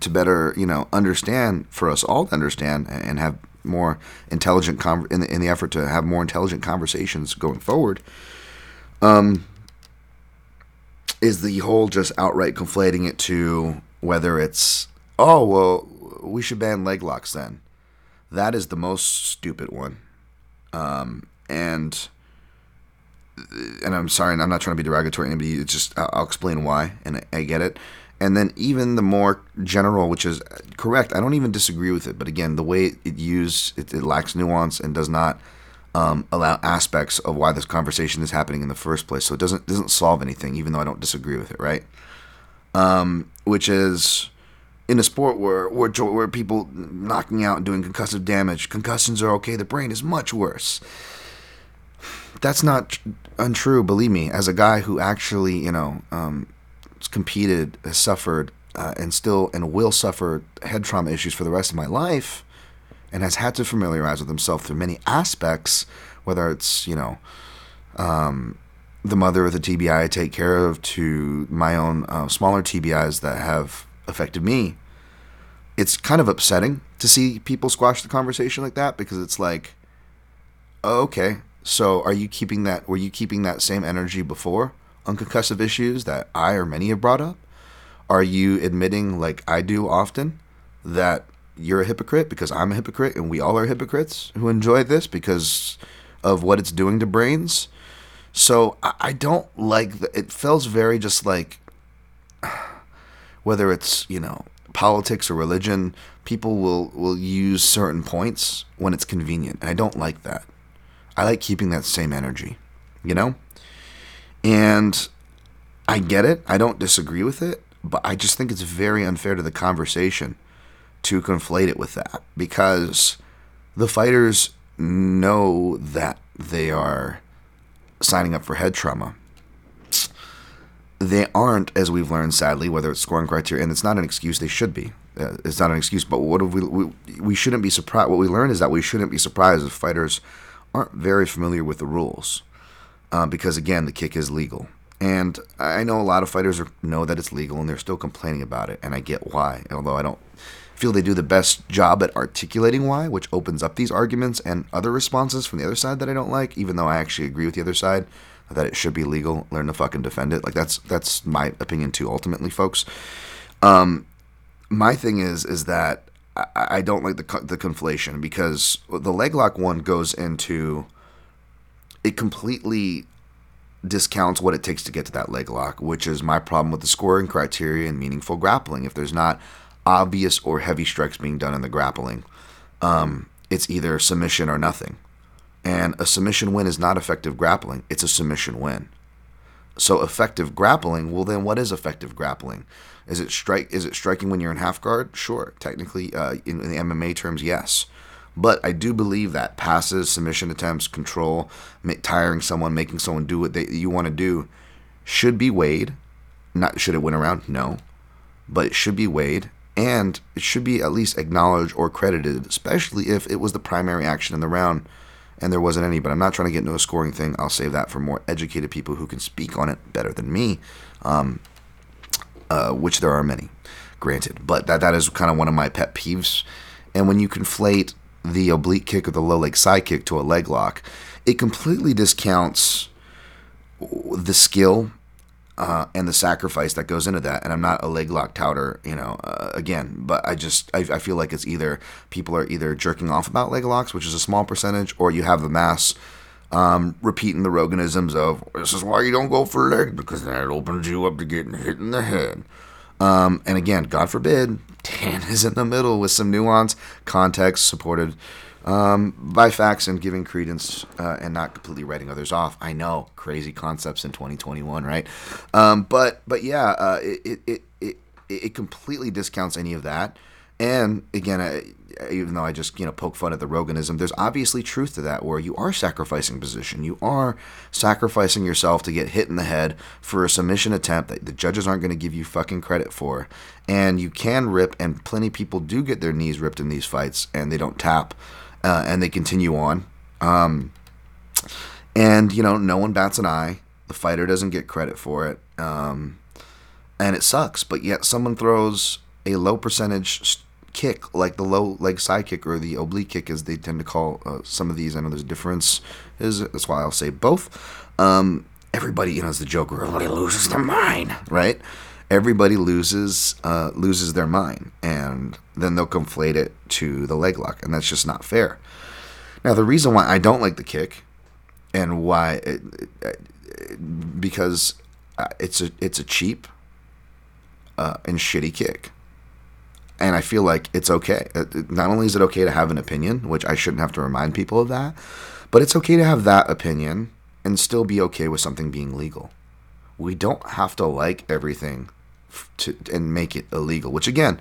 to better you know understand for us all to understand and have more intelligent con- in, the, in the effort to have more intelligent conversations going forward um, is the whole just outright conflating it to whether it's oh well we should ban leg locks then. That is the most stupid one. Um, and and I'm sorry I'm not trying to be derogatory to anybody it's just I'll, explain why and I, I get it. And then even the more general which is correct I don't even disagree with it but again the way it used it, it lacks nuance and does not um, allow aspects of why this conversation is happening in the first place. So it doesn't doesn't solve anything, even though I don't disagree with it, right? Um, which is in a sport where, where where people knocking out and doing concussive damage, concussions are okay. The brain is much worse. That's not untrue, believe me. As a guy who actually, you know, um, competed, has suffered, uh, and still and will suffer head trauma issues for the rest of my life and has had to familiarize with himself through many aspects, whether it's, you know, um, the mother of the TBI I take care of to my own uh, smaller TBIs that have affected me. It's kind of upsetting to see people squash the conversation like that because it's like, oh, okay, so are you keeping that? Were you keeping that same energy before on concussive issues that I or many have brought up? Are you admitting, like I do often, that you're a hypocrite because I'm a hypocrite and we all are hypocrites who enjoy this because of what it's doing to brains. So I, I don't like the, it feels very just like whether it's, you know, politics or religion, people will will use certain points when it's convenient. And I don't like that. I like keeping that same energy, you know? And I get it. I don't disagree with it, but I just think it's very unfair to the conversation to conflate it with that because the fighters know that they are signing up for head trauma. They aren't, as we've learned, sadly, whether it's scoring criteria, and it's not an excuse. They should be. Uh, it's not an excuse, but what we, we? We shouldn't be surprised. What we learned is that we shouldn't be surprised if fighters aren't very familiar with the rules, uh, because again, the kick is legal. And I know a lot of fighters are, know that it's legal, and they're still complaining about it, and I get why. Although I don't feel they do the best job at articulating why, which opens up these arguments and other responses from the other side that I don't like, even though I actually agree with the other side that it should be legal. Learn to fucking defend it. Like that's that's my opinion too. Ultimately, folks. Um, my thing is is that I, I don't like the the conflation because the leg lock one goes into it completely discounts what it takes to get to that leg lock, which is my problem with the scoring criteria and meaningful grappling. If there's not obvious or heavy strikes being done in the grappling, um, it's either submission or nothing. And a submission win is not effective grappling, it's a submission win. So effective grappling, well then what is effective grappling? Is it strike is it striking when you're in half guard? Sure, technically uh, in, in the MMA terms, yes. But I do believe that passes, submission attempts, control, tiring someone, making someone do what they, you want to do, should be weighed. Not should it win around? No, but it should be weighed and it should be at least acknowledged or credited, especially if it was the primary action in the round and there wasn't any. But I'm not trying to get into a scoring thing. I'll save that for more educated people who can speak on it better than me, um, uh, which there are many, granted. But that that is kind of one of my pet peeves. And when you conflate the oblique kick or the low leg side kick to a leg lock, it completely discounts the skill uh, and the sacrifice that goes into that. And I'm not a leg lock touter, you know, uh, again, but I just, I, I feel like it's either people are either jerking off about leg locks, which is a small percentage, or you have the mass um, repeating the Roganisms of, this is why you don't go for legs, because that opens you up to getting hit in the head. Um, and again, God forbid, Dan is in the middle with some nuance, context, supported um, by facts and giving credence uh, and not completely writing others off. I know, crazy concepts in 2021, right? Um, but but yeah, uh, it, it, it, it, completely discounts any of that. And again, I, even though I just you know poke fun at the Roganism, there's obviously truth to that, where you are sacrificing position, you are sacrificing yourself to get hit in the head for a submission attempt that the judges aren't going to give you fucking credit for, and you can rip, and plenty people do get their knees ripped in these fights, and they don't tap, uh, and they continue on, um, and you know no one bats an eye, the fighter doesn't get credit for it, um, and it sucks, but yet someone throws a low percentage kick, like the low leg side kick or the oblique kick, as they tend to call uh, some of these. I know there's a difference. Is that's why I'll say both. Um, everybody, you know, is the Joker, everybody loses their mind, right? Everybody loses uh, loses their mind, and then they'll conflate it to the leg lock, and that's just not fair. Now, the reason why I don't like the kick, and why, it, it, because uh, it's a it's a cheap uh, and shitty kick and I feel like it's okay. Uh, Not only is it okay to have an opinion, which I shouldn't have to remind people of that, but it's okay to have that opinion and still be okay with something being legal. We don't have to like everything to and make it illegal. Which again,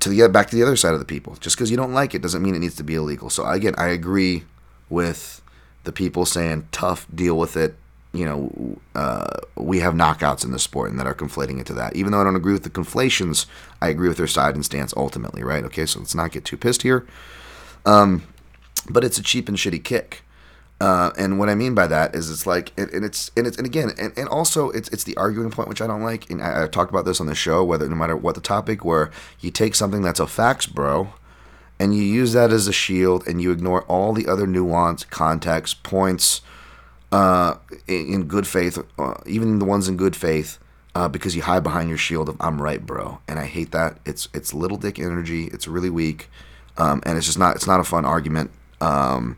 to get back to the other side of the people, just because you don't like it doesn't mean it needs to be illegal. So again, I agree with the people saying tough, deal with it you know, uh, we have knockouts in the sport and that are conflating into that. Even though I don't agree with the conflations, I agree with their side and stance ultimately, right? Okay, so let's not get too pissed here. Um, but it's a cheap and shitty kick. Uh, and what I mean by that is it's like, and, and it's, and it's, and again, and, and also it's, it's the arguing point, which I don't like. And I, I've talked about this on the show, whether, no matter what the topic, where you take something that's a facts, bro, and you use that as a shield and you ignore all the other nuance, context, points, uh, in, in good faith, uh, even the ones in good faith, uh, because you hide behind your shield of "I'm right, bro," and I hate that. It's it's little dick energy. It's really weak, um, and it's just not it's not a fun argument. Um,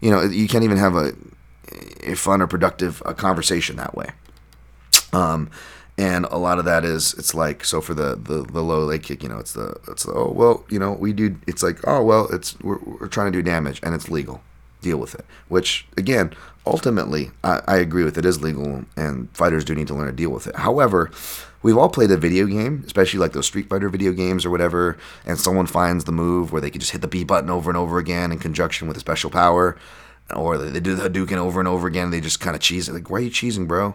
you know, you can't even have a a fun or productive uh, conversation that way. Um, and a lot of that is it's like so for the the, the low leg kick, you know, it's the it's the, oh well, you know, we do. It's like oh well, it's we're, we're trying to do damage and it's legal. Deal with it. Which again, ultimately, I, I agree with it is legal, and fighters do need to learn to deal with it. However, we've all played a video game, especially like those Street Fighter video games or whatever, and someone finds the move where they can just hit the B button over and over again in conjunction with a special power, or they, do the Hadouken over and over again. And they just kind of cheese it. Like, why are you cheesing, bro?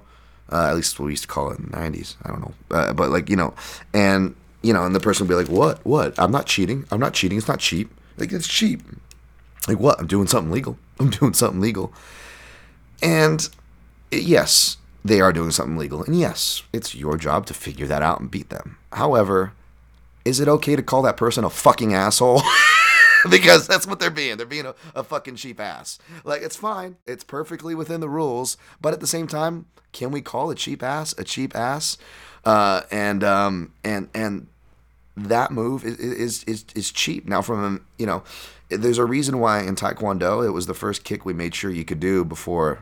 Uh, at least we used to call it in the 90s. I don't know. Uh, but, like, you know, and, you know, and the person will be like, what? What? I'm not cheating. I'm not cheating. It's not cheap. Like, it's cheap. Like, what? I'm doing something legal. I'm doing something legal. And yes, they are doing something legal. And yes, it's your job to figure that out and beat them. However, is it okay to call that person a fucking asshole? because that's what they're being. They're being a, a fucking cheap ass. Like, it's fine. It's perfectly within the rules. But at the same time, can we call a cheap ass a cheap ass? Uh, and, um, and, and, that move is, is is is cheap. Now, from you know, there's a reason why in Taekwondo it was the first kick we made sure you could do before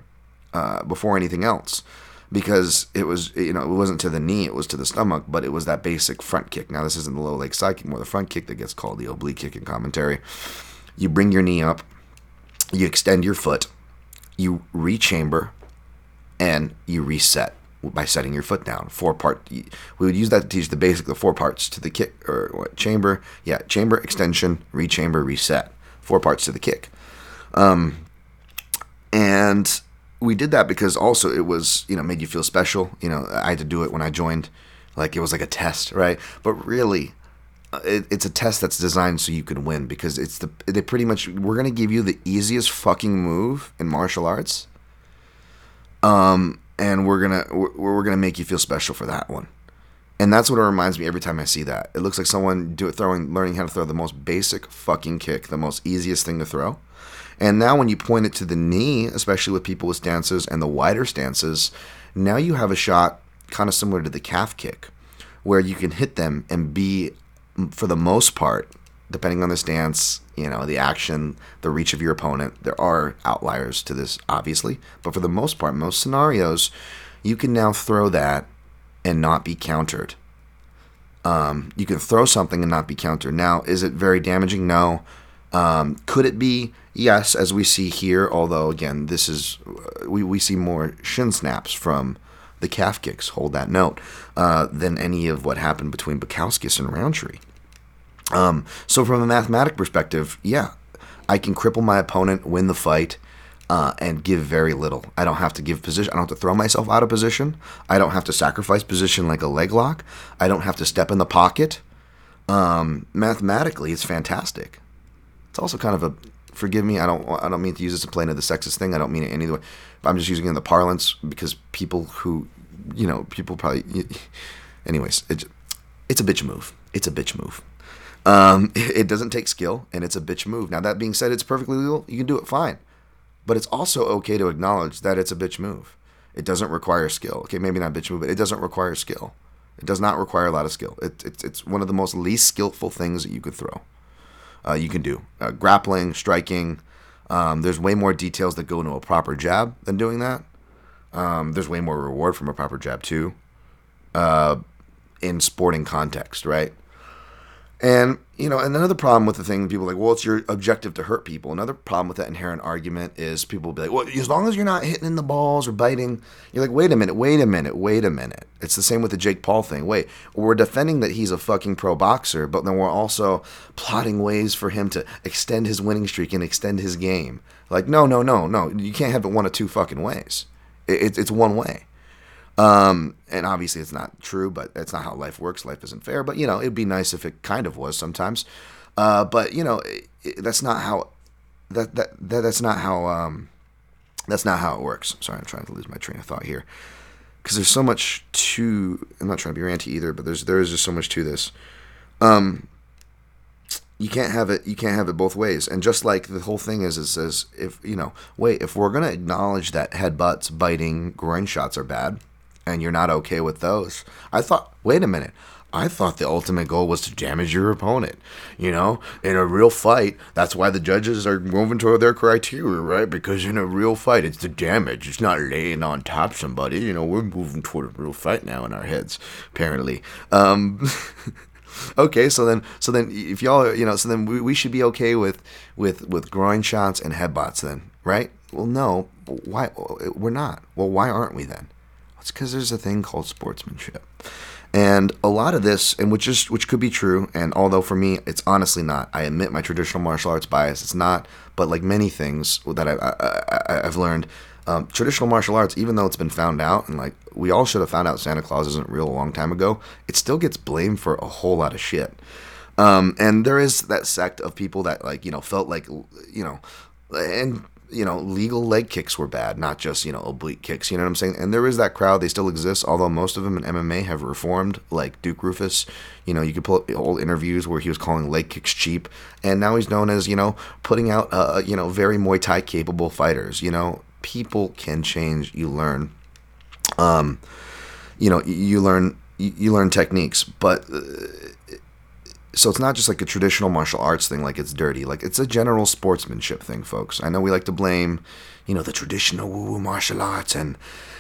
uh, before anything else, because it was you know it wasn't to the knee, it was to the stomach, but it was that basic front kick. Now this isn't the low leg side kick, more the front kick that gets called the oblique kick in commentary. You bring your knee up, you extend your foot, you rechamber, and you reset by setting your foot down. Four part. We would use that to teach the basic, the four parts to the kick or what chamber. Yeah, chamber, extension, rechamber, reset. Four parts to the kick. Um, and we did that because also it was you know made you feel special. You know, I had to do it when I joined, like it was like a test, right? But really. uh, It, it's a test that's designed so you can win because it's the they pretty much we're gonna give you the easiest fucking move in martial arts, um, and we're gonna we're, we're gonna make you feel special for that one and that's what it reminds me every time I see that. It looks like someone do it throwing learning how to throw the most basic fucking kick, the most easiest thing to throw. And now when you point it to the knee, especially with people with stances and the wider stances, Now you have a shot kind of similar to the calf kick, where you can hit them and be, for the most part, depending on the stance, you know, the action, the reach of your opponent. There are outliers to this, obviously, but for the most part, most scenarios, you can now throw that and not be countered. Um, you can throw something and not be countered. Now, is it very damaging? No. Um, could it be? Yes, as we see here. Although again, this is we, we see more shin snaps from the calf kicks. Hold that note uh, than any of what happened between Bukauskas and Rountree. Um, so from a mathematic perspective, yeah, I can cripple my opponent, win the fight, uh, and give very little. I don't have to give position. I don't have to throw myself out of position. I don't have to sacrifice position like a leg lock. I don't have to step in the pocket. Um, mathematically, it's fantastic. It's also kind of a forgive me. I don't I don't mean to use this to play into the sexist thing. I don't mean it any way. I'm just using it in the parlance because people who you know people probably. Anyways, it's it's a bitch move. It's a bitch move. Um, it doesn't take skill, and it's a bitch move. Now that being said, it's perfectly legal. You can do it fine, but it's also okay to acknowledge that it's a bitch move. It doesn't require skill. Okay, maybe not bitch move, but it doesn't require skill. It does not require a lot of skill. It, it's it's one of the most least skillful things that you could throw. Uh, you can do uh, grappling, striking. Um, there's way more details that go into a proper jab than doing that. Um, there's way more reward from a proper jab too. Uh, in sporting context, right? And you know, and another problem with the thing, people like, well, it's your objective to hurt people. Another problem with that inherent argument is people will be like, well, as long as you're not hitting in the balls or biting, you're like, wait a minute, wait a minute, wait a minute. It's the same with the Jake Paul thing. Wait, we're defending that he's a fucking pro boxer, but then we're also plotting ways for him to extend his winning streak and extend his game. Like, no, no, no, no, you can't have it one of two fucking ways. It, it's one way. Um, and obviously it's not true, but that's not how life works. Life isn't fair, but you know, it'd be nice if it kind of was sometimes. Uh, but you know, it, it, that's not how that, that that that's not how um that's not how it works. Sorry, I'm trying to lose my train of thought here because there's so much to. I'm not trying to be ranty either, but there's there is just so much to this. Um, you can't have it. You can't have it both ways. And just like the whole thing is, it says if you know, wait, if we're gonna acknowledge that headbutts, biting, groin shots are bad, and you're not okay with those, I thought, wait a minute. I thought the ultimate goal was to damage your opponent. You know, in a real fight, that's why the judges are moving toward their criteria, right? Because in a real fight, it's the damage. It's not laying on top somebody. You know, we're moving toward a real fight now in our heads, apparently. Um, okay, so then, so then, if y'all, you know, so then we, we should be okay with with with groin shots and headbutts, then, right? Well, no, why? We're not. Well, why aren't we then? It's because there's a thing called sportsmanship. And a lot of this, and which is which could be true, and although for me it's honestly not. I admit my traditional martial arts bias. It's not, but like many things that I, have learned, um, traditional martial arts, even though it's been found out, and like we all should have found out Santa Claus isn't real a long time ago, it still gets blamed for a whole lot of shit. Um, and there is that sect of people that like you know felt like you know, and you know, legal leg kicks were bad, not just, you know, oblique kicks. You know what I'm saying? And there is that crowd. They still exist, although most of them in MMA have reformed, like Duke Roufus. You know, you could pull up old interviews where he was calling leg kicks cheap. And now he's known as, you know, putting out, uh, you know, very Muay Thai capable fighters. You know, people can change. You learn. Um, you know, you learn you learn techniques, but uh, so it's not just like a traditional martial arts thing like it's dirty. Like it's a general sportsmanship thing folks. I know we like to blame you know the traditional woo-woo martial arts and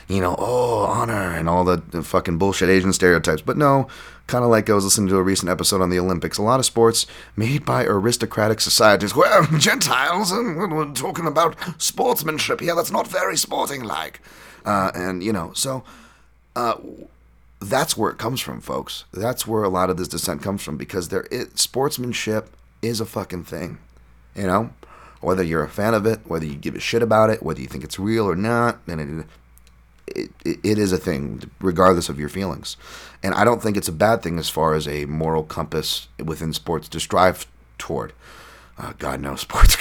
you know oh honor and all the, the fucking bullshit asian stereotypes. But no kind of like i was listening to a recent episode on the olympics a lot of sports made by aristocratic societies. Well gentiles and we're talking about sportsmanship. Here that's not very sporting like uh, and you know so uh, that's where it comes from, folks. That's where a lot of this dissent comes from because there sportsmanship is a fucking thing. You know, whether you're a fan of it, whether you give a shit about it, whether you think it's real or not, and it, it, it is a thing, regardless of your feelings. And I don't think it's a bad thing as far as a moral compass within sports to strive toward. Uh, God knows sports.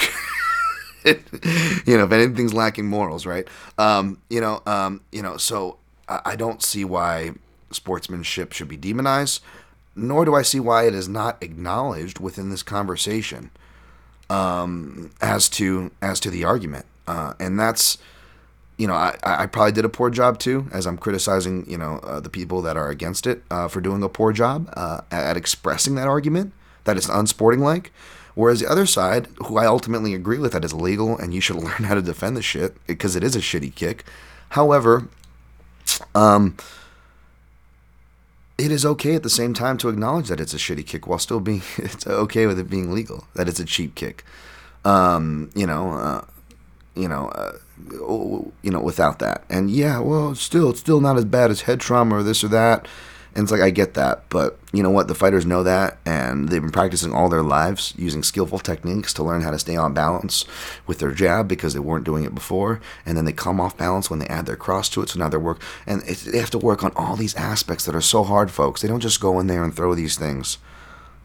you know, if anything's lacking morals, right? Um, you know, um, you know, so I, I don't see why sportsmanship should be demonized, nor do I see why it is not acknowledged within this conversation um, as to as to the argument. Uh, and that's you know, I, I probably did a poor job too, as I'm criticizing, you know, uh, the people that are against it uh, for doing a poor job uh, at, expressing that argument that it's unsporting like. Whereas the other side, who I ultimately agree with, that is illegal and you should learn how to defend the shit because it is a shitty kick. However, um, it is okay at the same time to acknowledge that it's a shitty kick while still being it's okay with it being legal. That it's a cheap kick. Um, you know, uh, you know, uh, you know, without that. And yeah, well, still, it's still not as bad as head trauma or this or that. And it's like I get that, but you know what? The fighters know that, and they've been practicing all their lives using skillful techniques to learn how to stay on balance with their jab because they weren't doing it before. And then they come off balance when they add their cross to it. So now they're work, and they have to work on all these aspects that are so hard, folks. They don't just go in there and throw these things.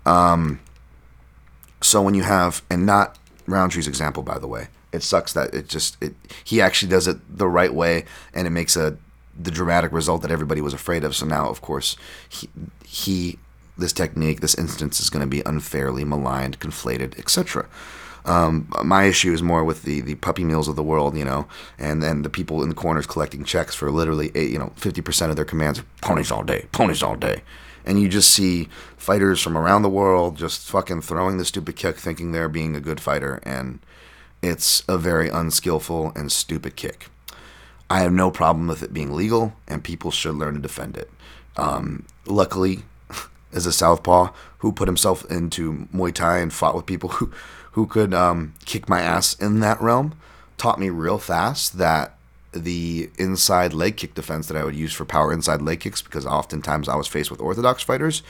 Um. So when you have, and not Rountree's example, by the way, it sucks that it just it he actually does it the right way, and it makes a the dramatic result that everybody was afraid of. So now, of course, he, he this technique, this instance is going to be unfairly maligned, conflated, etc. Um, my issue is more with the, the puppy mills of the world, you know, and then the people in the corners collecting checks for literally, eight, you know, 50% of their commands ponies all day, ponies all day. And you just see fighters from around the world just fucking throwing the stupid kick thinking they're being a good fighter. And it's a very unskillful and stupid kick. I have no problem with it being legal, and people should learn to defend it. Um, luckily, as a southpaw who put himself into Muay Thai and fought with people who who could um, kick my ass in that realm, taught me real fast that the inside leg kick defense that I would use for power inside leg kicks, because oftentimes I was faced with orthodox fighters,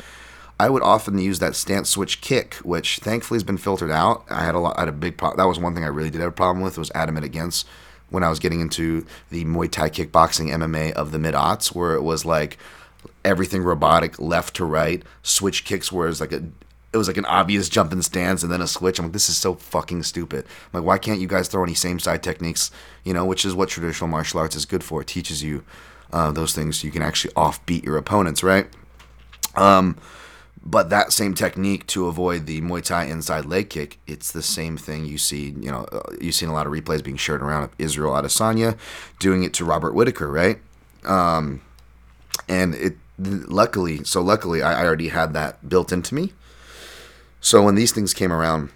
I would often use that stance switch kick, which thankfully has been filtered out. I had a lot, I had a big problem. That was one thing I really did have a problem with. Was adamant against when I was getting into the Muay Thai kickboxing MMA of the mid aughts, where it was like everything robotic, left to right, switch kicks, where it was like a it was like an obvious jump in stance and then a switch. I'm like, this is so fucking stupid. I'm like, why can't you guys throw any same side techniques? You know, which is what traditional martial arts is good for. It teaches you uh, those things so you can actually offbeat your opponents, right? Um, but that same technique to avoid the Muay Thai inside leg kick, it's the same thing you see. You know, uh, you've seen a lot of replays being shared around of Israel Adesanya doing it to Robert Whitaker, right? Um, and it luckily, so luckily, I, I already had that built into me. So when these things came around,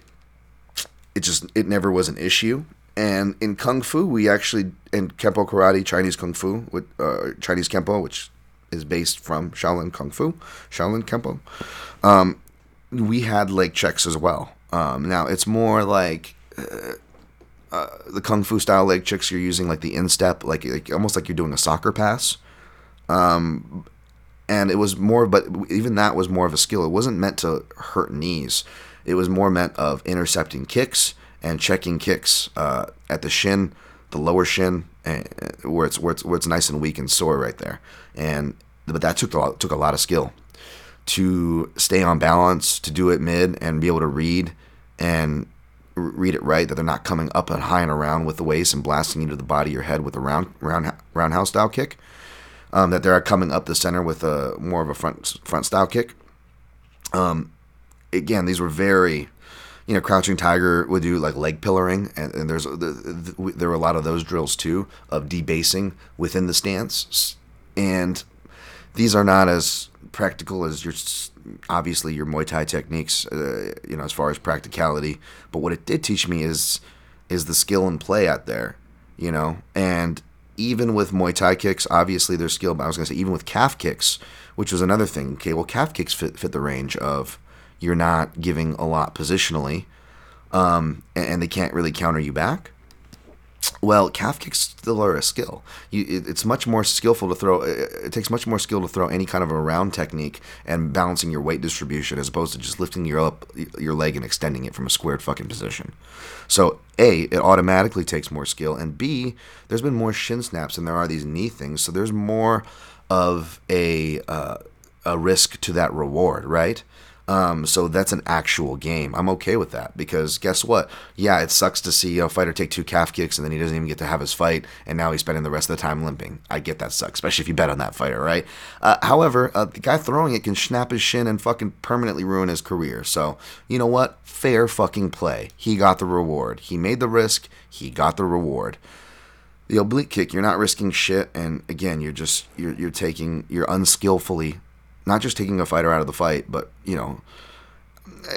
it just it never was an issue. And in kung fu, we actually in kempo karate, Chinese kung fu, with uh, Chinese kempo, which is based from Shaolin kung fu, Shaolin kempo. Um, we had leg checks as well. Um, now it's more like uh, uh, the kung fu style leg checks. You're using like the instep, like, like almost like you're doing a soccer pass. Um, and it was more, but even that was more of a skill. It wasn't meant to hurt knees. It was more meant of intercepting kicks and checking kicks uh, at the shin, the lower shin, uh, where it's where it's where it's nice and weak and sore right there. And but that took a lot, took a lot of skill to stay on balance, to do it mid, and be able to read and read it right. That they're not coming up and high and around with the waist and blasting into the body your head with a round round roundhouse style kick. Um, that they're coming up the center with a more of a front front style kick. Um, again, these were very, you know, Crouching Tiger would do like leg pillaring, and, and there's the, the, there were a lot of those drills too of debasing within the stance, and these are not as practical as your obviously your Muay Thai techniques, uh, you know, as far as practicality. But what it did teach me is is the skill and play out there, you know, and even with Muay Thai kicks, obviously there's skill. But I was gonna say even with calf kicks, which was another thing. Okay, well calf kicks fit fit the range of you're not giving a lot positionally, um, and, and they can't really counter you back. Well, calf kicks still are a skill. You, it, it's much more skillful to throw. It, it, takes much more skill to throw any kind of a round technique and balancing your weight distribution as opposed to just lifting your up your leg and extending it from a squared fucking position. So a, it automatically takes more skill, and b, there's been more shin snaps than there are these knee things. So there's more of a uh, a risk to that reward, right? Um, so that's an actual game. I'm okay with that because guess what? Yeah, it sucks to see a fighter take two calf kicks and then he doesn't even get to have his fight, and now he's spending the rest of the time limping. I get that sucks, especially if you bet on that fighter, right? Uh, however, uh, the guy throwing it can snap his shin and fucking permanently ruin his career. So you know what? Fair fucking play. He got the reward. He made the risk. He got the reward. the oblique kick, you're not risking shit, and again, you're just you're you're taking you're unskillfully, not just taking a fighter out of the fight, but you know,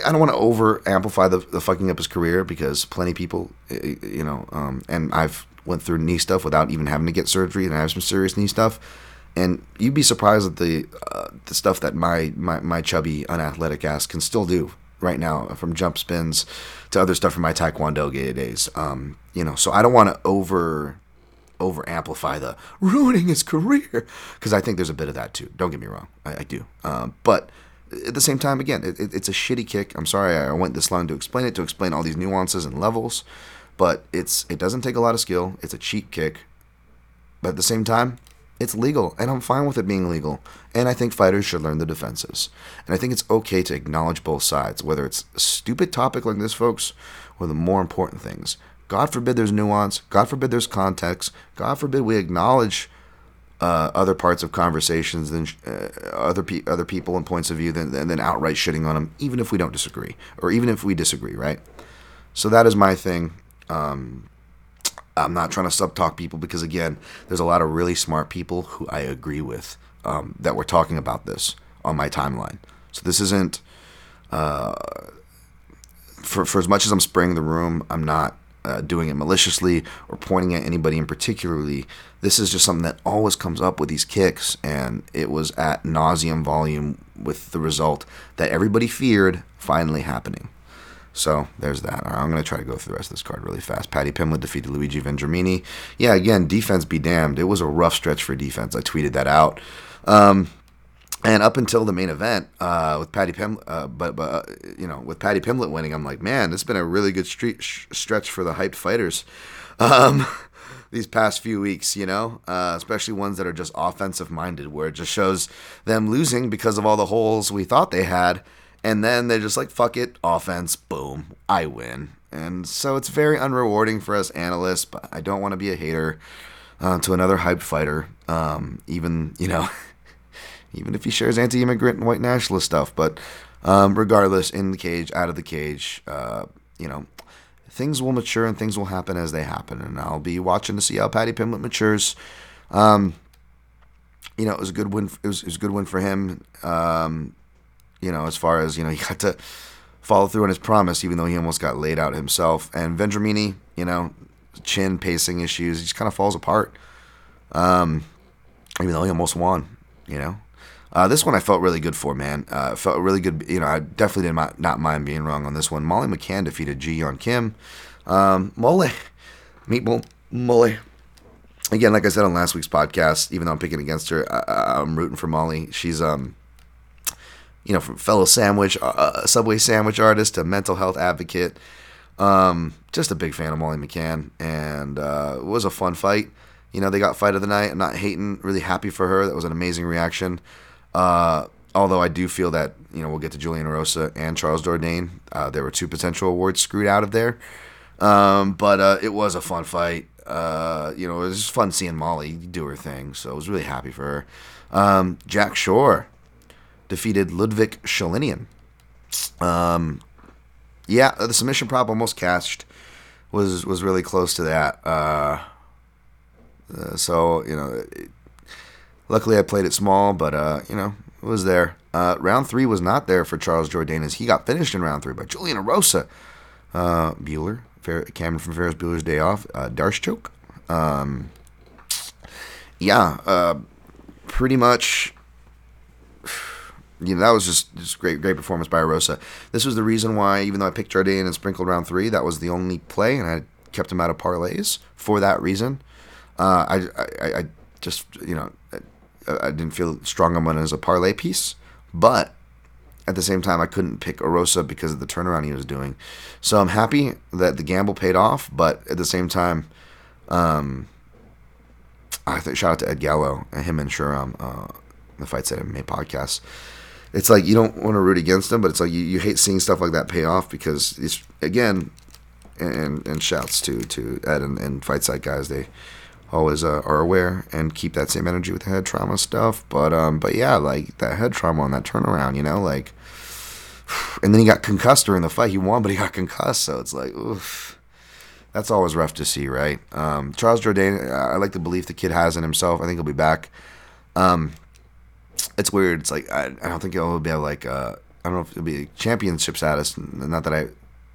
I don't want to over amplify the, the fucking up his career because plenty of people, eh, you know, um, and I've went through knee stuff without even having to get surgery, and I have some serious knee stuff, and you'd be surprised at the uh, the stuff that my, my my chubby unathletic ass can still do right now, from jump spins to other stuff from my taekwondo days. Um, you know, so I don't want to over over amplify the ruining his career because I think there's a bit of that too. Don't get me wrong, I, I do. Um, but at the same time, again, it, it, it's a shitty kick. I'm sorry I went this long to explain it, to explain all these nuances and levels, but it's it doesn't take a lot of skill. It's a cheap kick, but at the same time, it's legal, and I'm fine with it being legal. And I think fighters should learn the defenses. And I think it's okay to acknowledge both sides, whether it's a stupid topic like this, folks, or the more important things. God forbid there's nuance. God forbid there's context. God forbid we acknowledge uh, other parts of conversations than uh, other pe- other people and points of view than, than, than outright shitting on them, even if we don't disagree, or even if we disagree, right? So that is my thing. Um, I'm not trying to sub talk people because again, there's a lot of really smart people who I agree with um, that were talking about this on my timeline. So this isn't uh, for for as much as I'm spraying the room, I'm not uh, doing it maliciously or pointing at anybody in particularly. This is just something that always comes up with these kicks, and it was at nauseum volume with the result that everybody feared finally happening. So there's that. I'm going to try to go through the rest of this card really fast. Paddy Pimblett defeated Luigi Vendramini. Yeah, again, defense be damned. It was a rough stretch for defense. I tweeted that out. Um, and up until the main event uh, with Paddy Pimblett, uh, but, but uh, you know, with Paddy Pimblett winning, I'm like, man, this has been a really good street sh- stretch for the hyped fighters. Um, these past few weeks, you know, uh, especially ones that are just offensive minded, where it just shows them losing because of all the holes we thought they had and then they're just like, fuck it, offense, boom, I win. And so it's very unrewarding for us analysts, but I don't want to be a hater uh, to another hyped fighter. Um, even, you know, even if he shares anti immigrant and white nationalist stuff. But um, regardless, in the cage, out of the cage, uh, you know, things will mature and things will happen as they happen. And I'll be watching to see how Paddy Pimblett matures. Um, you know, it was a good win. It was, it was a good win for him. Um, you know, as far as, you know, he got to follow through on his promise, even though he almost got laid out himself. And Vendramini, you know, chin pacing issues, he just kind of falls apart. Um, even though he almost won, you know. Uh, this one I felt really good for, man. Uh, felt really good. You know, I definitely did not, not mind being wrong on this one. Molly McCann defeated Ji Yeon Kim. Um, Mole, Meatball. Again, like I said on last week's podcast, even though I'm picking against her, I, I'm rooting for Molly. She's um, you know, from fellow sandwich, uh, uh, Subway sandwich artist to mental health advocate. Um, just a big fan of Molly McCann, and uh, it was a fun fight. You know, they got fight of the night. I'm not hating, really happy for her. That was an amazing reaction. Uh, although I do feel that you know we'll get to Julian Erosa and Charles Jourdain. Uh, there were two potential awards screwed out of there, um, but uh, it was a fun fight. Uh, you know, it was just fun seeing Molly do her thing. So I was really happy for her. Um, Jack Shore defeated Liudvik Sholinian. Um, yeah, the submission prop almost cashed. Was was really close to that. Uh, uh, so you know, it, luckily I played it small, but uh, you know, it was there. Uh, round three was not there for Charles Jourdain as he got finished in round three by Julian Erosa. Uh, Bueller, Fer- Cameron from Ferris Bueller's Day Off, uh, D'Arce choke. Um, yeah, uh, pretty much you know, that was just just great, great performance by Rosa. This was the reason why, even though I picked Jourdain and sprinkled round three, that was the only play, and I kept him out of parlays for that reason. Uh, I, I, I just, you know, I, I didn't feel strong on him as a parlay piece, but at the same time, I couldn't pick Erosa because of the turnaround he was doing. So I'm happy that the gamble paid off, but at the same time, um, I th- shout out to Ed Gallo and him and Shuram, uh, the Fight Set MMA podcast it's like you don't want to root against them, but it's like you, you hate seeing stuff like that pay off because it's again, and and shouts to to Ed and, and Fight Site guys. They always uh, are aware and keep that same energy with the head trauma stuff. But um, but yeah, like that head trauma on that turnaround, you know, like, and then he got concussed during the fight. He won, but he got concussed, so it's like, oof. that's always rough to see, right? Um, Charles Jourdain, I like the belief the kid has in himself. I think he'll be back. Um, it's weird. It's like I, I don't think he'll be like uh, I don't know if it'll be championship status. Not that I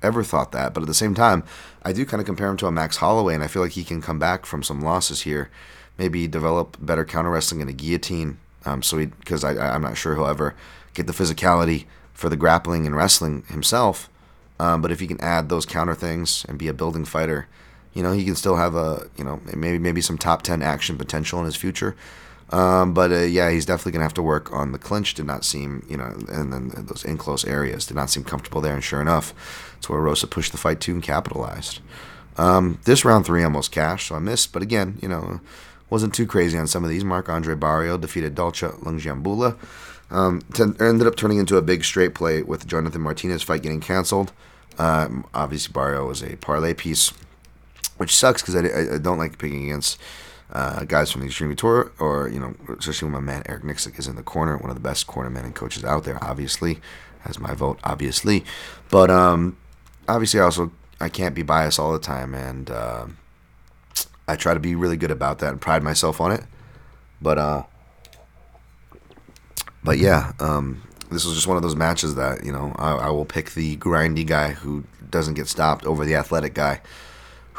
ever thought that, but at the same time, I do kind of compare him to a Max Holloway, and I feel like he can come back from some losses here, maybe develop better counter wrestling and a guillotine. Um, so he because I I'm not sure he'll ever get the physicality for the grappling and wrestling himself. Um, but if he can add those counter things and be a building fighter, you know, he can still have a, you know, maybe maybe some top ten action potential in his future. Um, but uh, yeah, he's definitely gonna have to work on the clinch. Did not seem, you know, and then those in close areas did not seem comfortable there. And sure enough, it's where Rosa pushed the fight to and capitalized. Um, this round three almost cashed, so I missed. But again, you know, wasn't too crazy on some of these. Marc-André Barriault defeated Dalcha Lungiambula. Um, t- ended up turning into a big straight play with Jonathan Martinez fight getting canceled. Um, obviously, Barrio was a parlay piece, which sucks because I, I, I don't like picking against uh, guys from the Extreme Couture, or you know, especially when my man Eric Nicksick is in the corner, one of the best corner men and coaches out there. Obviously, has my vote, obviously, but um, obviously, I also I can't be biased all the time, and uh, I try to be really good about that and pride myself on it. But uh, but yeah, um, this was just one of those matches that you know I, I will pick the grindy guy who doesn't get stopped over the athletic guy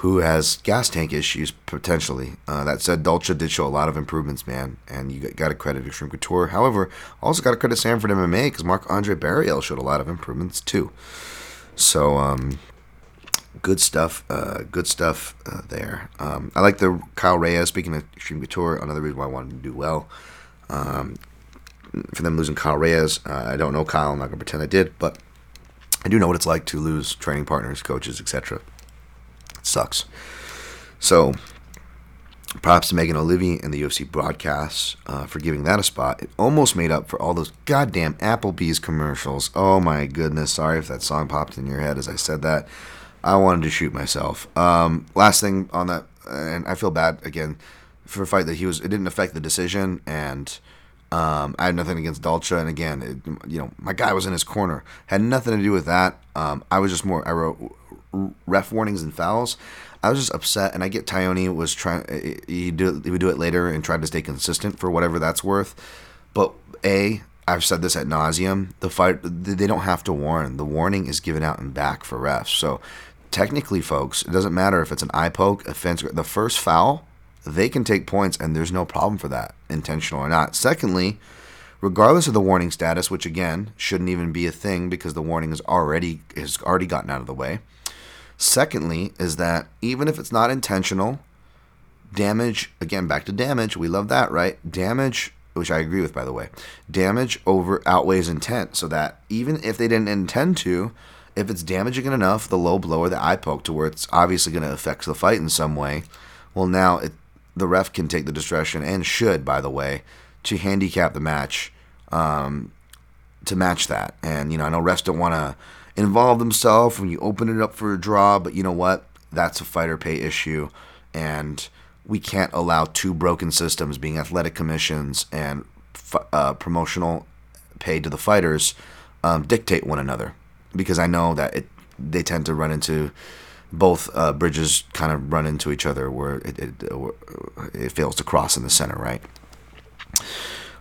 who has gas tank issues potentially. Uh, that said, Dolce did show a lot of improvements, man, and you got to credit Extreme Couture. However, also got to credit Sanford MMA because Marc-André Barriault showed a lot of improvements too. So, um, good stuff. Uh, good stuff uh, there. Um, I like the Kyle Reyes. Speaking of Extreme Couture, another reason why I wanted to do well. Um, for them losing Kyle Reyes, uh, I don't know Kyle. I'm not gonna pretend I did, but I do know what it's like to lose training partners, coaches, etc. Sucks. So, props to Megan Olivier and the UFC broadcasts uh, for giving that a spot. It almost made up for all those goddamn Applebee's commercials. Oh my goodness. Sorry if that song popped in your head as I said that. I wanted to shoot myself. Um, last thing on that, and I feel bad again for a fight that he was. It didn't affect the decision, and um, I had nothing against Dolce. And again, it, you know, my guy was in his corner. Had nothing to do with that. Um, I was just more. I wrote ref warnings and fouls. I was just upset, and I get Tyone was trying. He do he would do it later and tried to stay consistent for whatever that's worth. But a, I've said this at nauseum. The fight they don't have to warn. The warning is given out and back for refs. So technically, folks, it doesn't matter if it's an eye poke, offense. The first foul, they can take points, and there's no problem for that, intentional or not. Secondly, regardless of the warning status, which again shouldn't even be a thing because the warning is already has already gotten out of the way. Secondly, is that even if it's not intentional, damage, again, back to damage, we love that, right? Damage, which I agree with, by the way, damage over outweighs intent, so that even if they didn't intend to, if it's damaging enough, the low blow or the eye poke to where it's obviously going to affect the fight in some way, well, now it, the ref can take the discretion, and should, by the way, to handicap the match um, to match that. And, you know, I know refs don't want to involve themselves when you open it up for a draw, but you know what? That's a fighter pay issue, and we can't allow two broken systems, being athletic commissions and uh, promotional pay to the fighters, um, dictate one another. Because I know that it they tend to run into both uh, bridges kind of run into each other where it, it, it fails to cross in the center, right?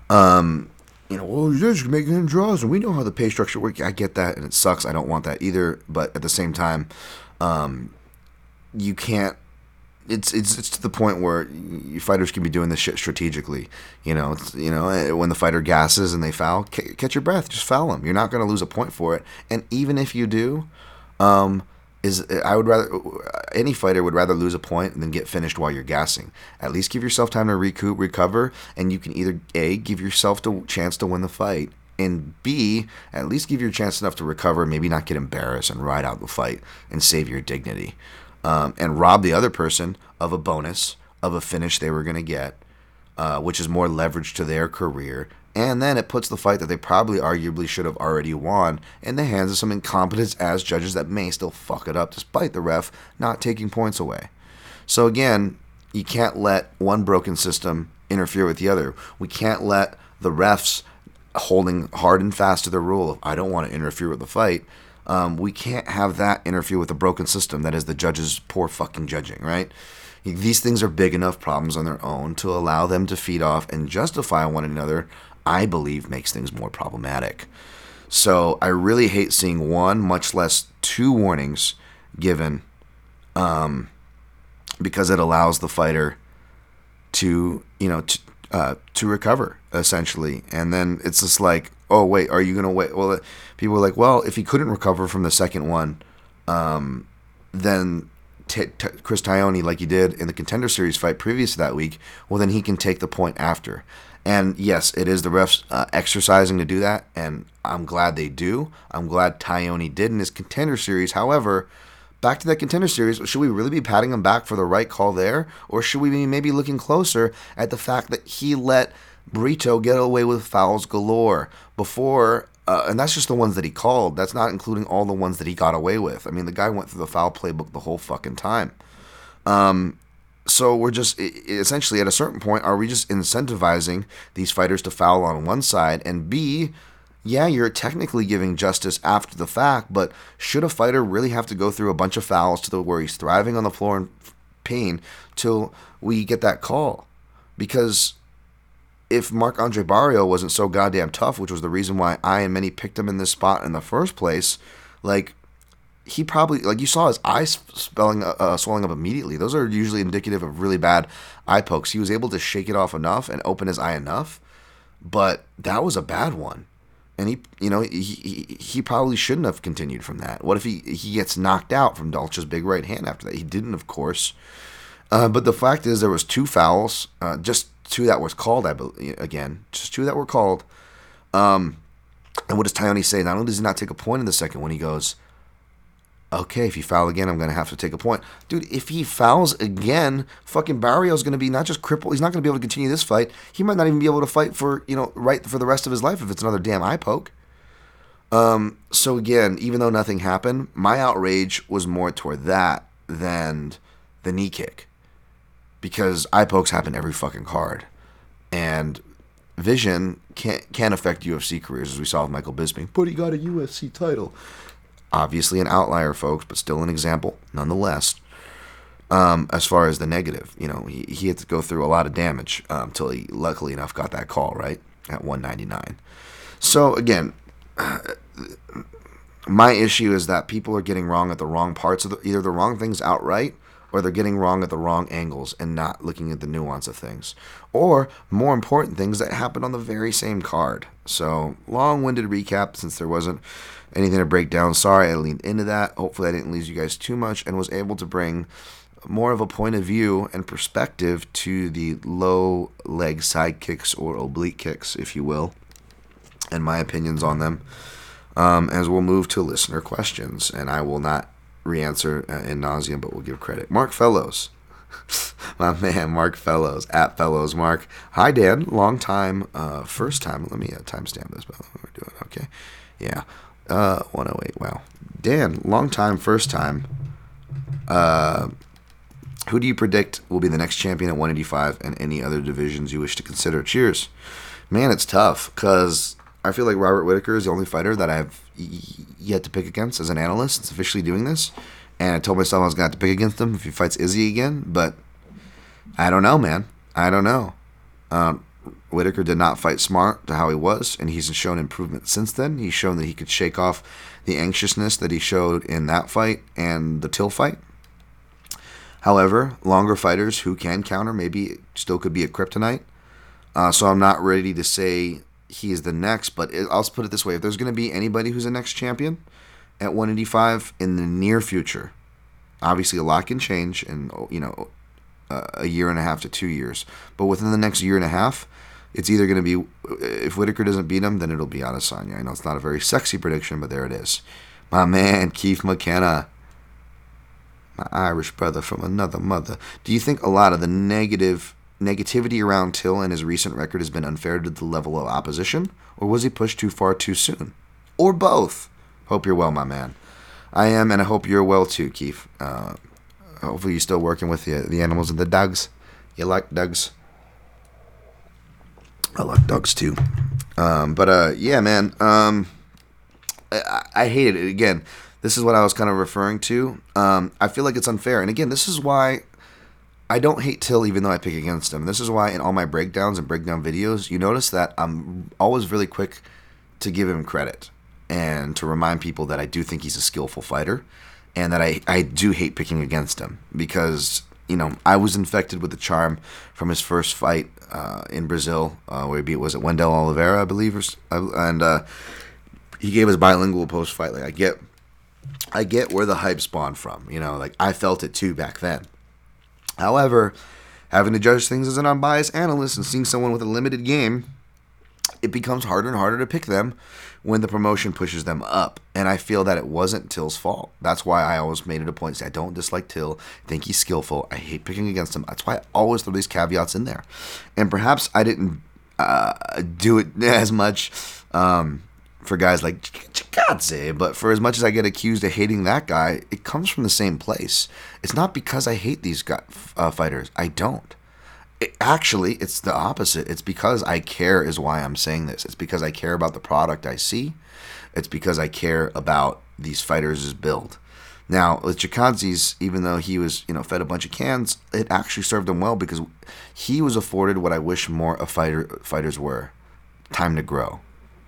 Um, you know, well, you're just making draws, and we know how the pay structure works. I get that, and it sucks. I don't want that either. But at the same time, um, you can't. It's it's it's to the point where fighters can be doing this shit strategically. You know, it's, you know, eh, when the fighter gasses and they foul, c- catch your breath, just foul them. You're not going to lose a point for it. And even if you do, um, is I would rather any fighter would rather lose a point than get finished while you're gassing. At least give yourself time to recoup, recover, and you can either a give yourself the chance to win the fight, and b at least give your chance enough to recover, maybe not get embarrassed and ride out the fight and save your dignity, um, and rob the other person of a bonus of a finish they were to get, uh, which is more leverage to their career and then it puts the fight that they probably arguably should have already won in the hands of some incompetence as judges that may still fuck it up despite the ref not taking points away. So again, you can't let one broken system interfere with the other. We can't let the refs holding hard and fast to their rule of I don't want to interfere with the fight Um, we can't have that interfere with the broken system that is the judges' poor fucking judging, right? These things are big enough problems on their own to allow them to feed off and justify one another, I believe makes things more problematic. So I really hate seeing one, much less two warnings given um, because it allows the fighter to, you know, to, uh, to recover essentially. And then it's just like, oh, wait, are you to wait? Well, people are like, well, if he couldn't recover from the second one, um, then t- t- Chris Tyone, like he did in the contender series fight previous to that week, well, then he can take the point after. And yes, it is the refs uh, exercising to do that, and I'm glad they do. I'm glad Tyone did in his contender series. However, back to that contender series, should we really be patting him back for the right call there, or should we be maybe looking closer at the fact that he let Brito get away with fouls galore before? Uh, and that's just the ones that he called. That's not including all the ones that he got away with. I mean, the guy went through the foul playbook the whole fucking time. Um, so we're just essentially at a certain point, are we just incentivizing these fighters to foul on one side and B, yeah, you're technically giving justice after the fact, but should a fighter really have to go through a bunch of fouls to the where he's thriving on the floor in pain till we get that call? Because if Marc-André Barriault wasn't so goddamn tough, which was the reason why I and many picked him in this spot in the first place, like he probably like you saw his eyes spelling uh, uh, swelling up immediately. Those are usually indicative of really bad eye pokes. He was able to shake it off enough and open his eye enough, but that was a bad one. And he, you know, he, he, he probably shouldn't have continued from that. What if he he gets knocked out from Dolce's big right hand after that? He didn't, of course. Uh, but the fact is, there was two fouls, uh, just two that was called. I believe again, just two that were called. Um, and what does Tyone say? Not only does he not take a point in the second one, he goes, okay, if you foul again, I'm going to have to take a point. Dude, if he fouls again, fucking Barriault's going to be not just crippled, he's not going to be able to continue this fight. He might not even be able to fight for, you know, right for the rest of his life if it's another damn eye poke. Um, so again, even though nothing happened, my outrage was more toward that than the knee kick. Because eye pokes happen every fucking card. And vision can can affect UFC careers, as we saw with Michael Bisping. But he got a UFC title obviously an outlier, folks, but still an example nonetheless. Um, as far as the negative, you know, he, he had to go through a lot of damage um, until he, luckily enough, got that call right at 199. So again, my issue is that people are getting wrong at the wrong parts of the, either the wrong things outright or they're getting wrong at the wrong angles and not looking at the nuance of things or more important things that happened on the very same card so long-winded recap since there wasn't anything to break down. Sorry I leaned into that. Hopefully, I didn't lose you guys too much and was able to bring more of a point of view and perspective to the low leg side kicks or oblique kicks, if you will, and my opinions on them. Um, as we'll move to listener questions, and I will not re-answer uh, in nauseum, but we'll give credit. Mark Fellows, my man, Mark Fellows at Fellows Mark. Hi Dan, long time, uh, first time. Let me uh, timestamp this. But we're doing okay. Yeah, uh, 108. Wow. Dan, long time, first time. Uh, who do you predict will be the next champion at 185 and any other divisions you wish to consider? Cheers. Man, it's tough because I feel like Robert Whitaker is the only fighter that I've yet to pick against as an analyst since officially doing this. And I told myself I was going to pick against him if he fights Izzy again, but I don't know, man. I don't know. Um, Whitaker did not fight smart to how he was, and he's shown improvement since then. He's shown that he could shake off the anxiousness that he showed in that fight and the Till fight. However, longer fighters who can counter maybe still could be a kryptonite. Uh, so I'm not ready to say he is the next, but it, I'll put it this way: if there's going to be anybody who's the next champion at 185 in the near future, obviously a lot can change, and you know, uh, a year and a half to two years, but within the next year and a half, it's either going to be if Whitaker doesn't beat him, then it'll be Adesanya. I know it's not a very sexy prediction, but there it is. My man, Keith McKenna, my Irish brother from another mother. Do you think a lot of the negative negativity around Till and his recent record has been unfair to the level of opposition, or was he pushed too far too soon, or both? Hope you're well, my man. I am, and I hope you're well too, Keith. Uh, hopefully, you're still working with the the animals and the dogs. You like dogs? I like dogs too. Um, but uh, yeah, man. Um, I, I hate it. Again, this is what I was kind of referring to. Um, I feel like it's unfair. And again, this is why I don't hate Till even though I pick against him. This is why in all my breakdowns and breakdown videos, you notice that I'm always really quick to give him credit and to remind people that I do think he's a skillful fighter and that I, I do hate picking against him because, you know, I was infected with the charm from his first fight uh, in Brazil uh, where he beat, was it Wendell Oliveira, I believe, or, and uh, he gave his bilingual post fight. Like, I get. I get where the hype spawned from. You know, like I felt it too back then. However, having to judge things as an unbiased analyst and seeing someone with a limited game, it becomes harder and harder to pick them when the promotion pushes them up. And I feel that it wasn't Till's fault. That's why I always made it a point to say I don't dislike Till. I think he's skillful. I hate picking against him. That's why I always throw these caveats in there. And perhaps I didn't uh, do it as much um, for guys like Chikadze, but for as much as I get accused of hating that guy, it comes from the same place. It's not because I hate these guy, uh, fighters. I don't. It, actually, it's the opposite. It's because I care, is why I'm saying this. It's because I care about the product I see. It's because I care about these fighters' build. Now, with Chikadze's, even though he was, you know, fed a bunch of cans, it actually served him well because he was afforded what I wish more of fighter fighters were: time to grow.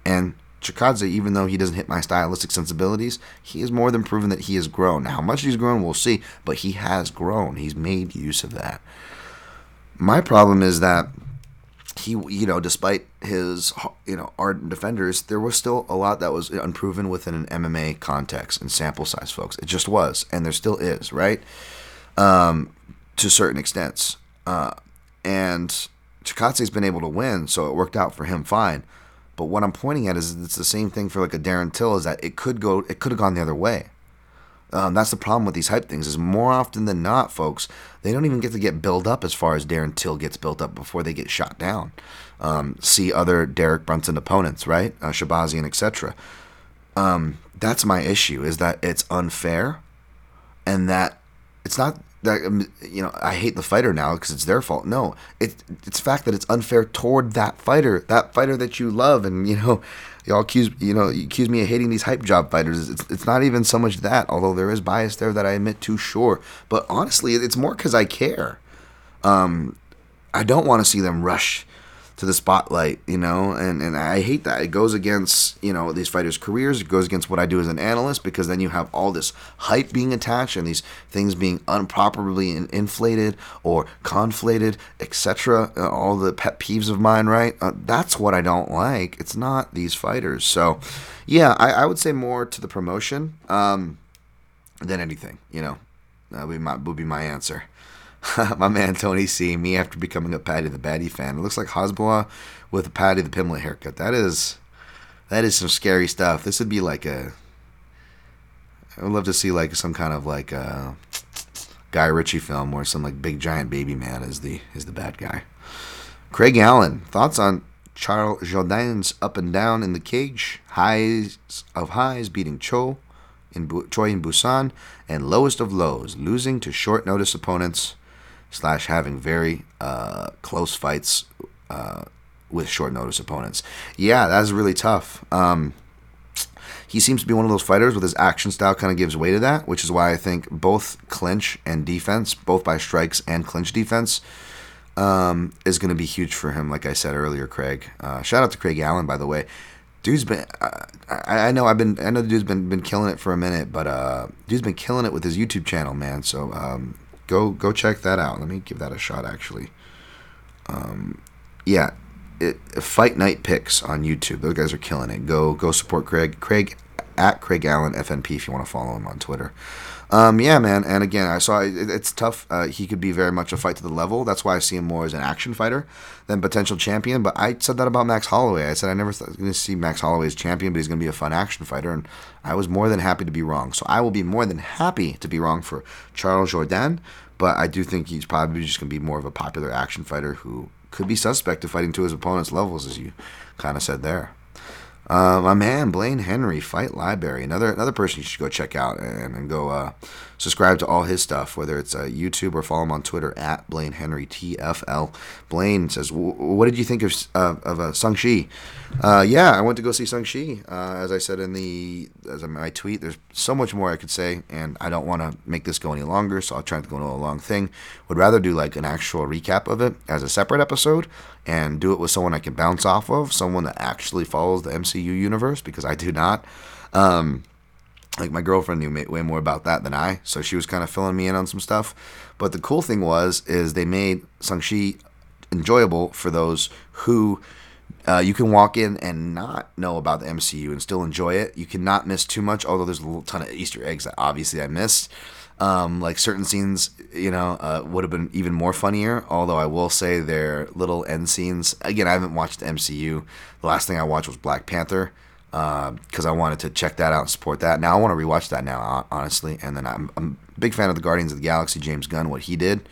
And Chikadze, even though he doesn't hit my stylistic sensibilities, he has more than proven that he has grown. Now, how much he's grown, we'll see, but he has grown. He's made use of that. My problem is that he, you know, despite his, you know, ardent defenders, there was still a lot that was unproven within an MMA context and sample size, folks. It just was, and there still is, right? Um, to certain extents. Uh, and Chikadze's been able to win, so it worked out for him fine. But what I'm pointing at is it's the same thing for like a Darren Till is that it could go, it could have gone the other way. Um, that's the problem with these hype things is more often than not, folks, they don't even get to get built up as far as Darren Till gets built up before they get shot down. Um, see other Derek Brunson opponents, right? Uh, Shahbazyan, etc. Um, that's my issue is that it's unfair and that it's not that um, you know I hate the fighter now because it's their fault. No, it it's fact that it's unfair toward that fighter, that fighter that you love, and you know y'all accuse you know you accuse me of hating these hype job fighters. It's it's not even so much that, although there is bias there that I admit to, sure. But honestly, it's more because I care. Um, I don't want to see them rush to the spotlight, you know, and, and I hate that. It goes against, you know, these fighters' careers. It goes against what I do as an analyst because then you have all this hype being attached and these things being improperly in- inflated or conflated, etc. Uh, all the pet peeves of mine, right? Uh, that's what I don't like. It's not these fighters. So, yeah, I, I would say more to the promotion um, than anything, you know. That would be my, would be my answer. my man Tony C. Me after becoming a Paddy the Baddy fan. It looks like Hasbulla with a Paddy the Pimblett haircut. That is, that is some scary stuff. This would be like a. I would love to see like some kind of like a Guy Ritchie film where some like big giant baby man is the is the bad guy. Craig Allen thoughts on Charles Jourdain's up and down in the cage, highs of highs beating Cho in Bu- Choi in Busan, and lowest of lows, losing to short notice opponents slash having very uh, close fights uh, with short notice opponents. Yeah, that's really tough. Um, he seems to be one of those fighters with his action style kind of gives way to that, which is why I think both clinch and defense, both by strikes and clinch defense, um, is going to be huge for him. Like I said earlier, Craig. Uh, shout out to Craig Allen, by the way. Dude's been. I, I know I've been. I know the dude's been been killing it for a minute, but uh, dude's been killing it with his YouTube channel, man. So um, go go check that out. Let me give that a shot, actually. Um, yeah, it, Fight Night Picks on YouTube. Those guys are killing it. Go go support Craig. Craig at Craig Allen FNP if you want to follow him on Twitter. Um, yeah, man. And again, I saw it, it's tough. Uh, he could be very much a fight to the level. That's why I see him more as an action fighter than potential champion. But I said that about Max Holloway. I said I never thought I was going to see Max Holloway as champion, but he's going to be a fun action fighter. And I was more than happy to be wrong. So I will be more than happy to be wrong for Charles Jourdain. But I do think he's probably just going to be more of a popular action fighter who could be suspect of fighting to his opponent's levels, as you kind of said there. Uh, my man Blaine Henry, Fight Library, another another person you should go check out and, and go uh, subscribe to all his stuff, whether it's uh, YouTube or follow him on Twitter at Blaine Henry TFL. Blaine says, "W- "What did you think of uh, of uh, Shang-Chi?" Uh, yeah, I went to go see Shang-Chi. Uh, as I said in the as my tweet, there's so much more I could say, and I don't want to make this go any longer, so I'll try to go into a long thing. Would rather do like an actual recap of it as a separate episode and do it with someone I can bounce off of, someone that actually follows the MCU universe because I do not. Um, like my girlfriend knew way more about that than I, so she was kind of filling me in on some stuff. But the cool thing was is they made Shang-Chi enjoyable for those who uh, you can walk in and not know about the MCU and still enjoy it. You cannot miss too much, although there's a little ton of Easter eggs that obviously I missed. Um, like certain scenes, you know, uh, would have been even more funnier. Although I will say their little end scenes. Again, I haven't watched the MCU. The last thing I watched was Black Panther because I wanted to check that out and support that. Now I want to rewatch that now, honestly. And then I'm, I'm a big fan of the Guardians of the Galaxy, James Gunn, what he did.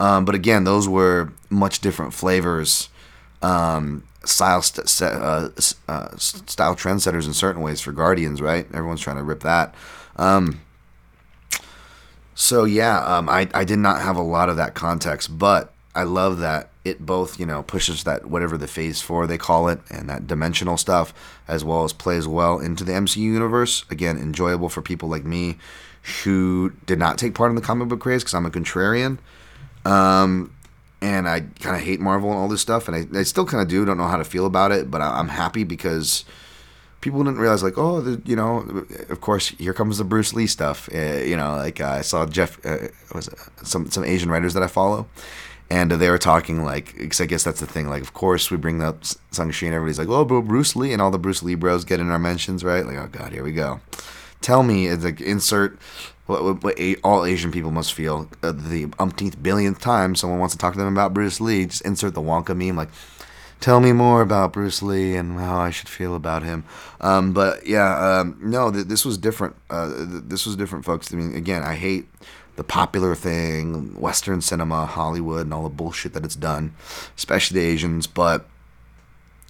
Um, but again, those were much different flavors, um, style st- uh, uh, style trendsetters in certain ways for Guardians, right? Everyone's trying to rip that. Um, so yeah, um, I I did not have a lot of that context, but I love that it both you know pushes that whatever the phase four they call it and that dimensional stuff as well as plays well into the MCU universe. Again, enjoyable for people like me who did not take part in the comic book craze because I'm a contrarian. Um, and I kind of hate Marvel and all this stuff, and I, I still kind of do. Don't know how to feel about it, but I, I'm happy because people didn't realize like oh the, you know of course here comes the bruce lee stuff uh, you know like uh, i saw jeff uh, was some some asian writers that i follow and they were talking like because i guess that's the thing like of course we bring up Shang-Chi and everybody's like oh bruce lee and all the bruce lee bros get in our mentions right like oh god here we go tell me like insert what, what, what a, all asian people must feel uh, the umpteenth billionth time someone wants to talk to them about bruce lee just insert the wonka meme like tell me more about Bruce Lee and how I should feel about him. Um, but yeah, um, no, th- this was different. Uh, th- this was different, folks. I mean, again, I hate the popular thing, Western cinema, Hollywood, and all the bullshit that it's done, especially the Asians. But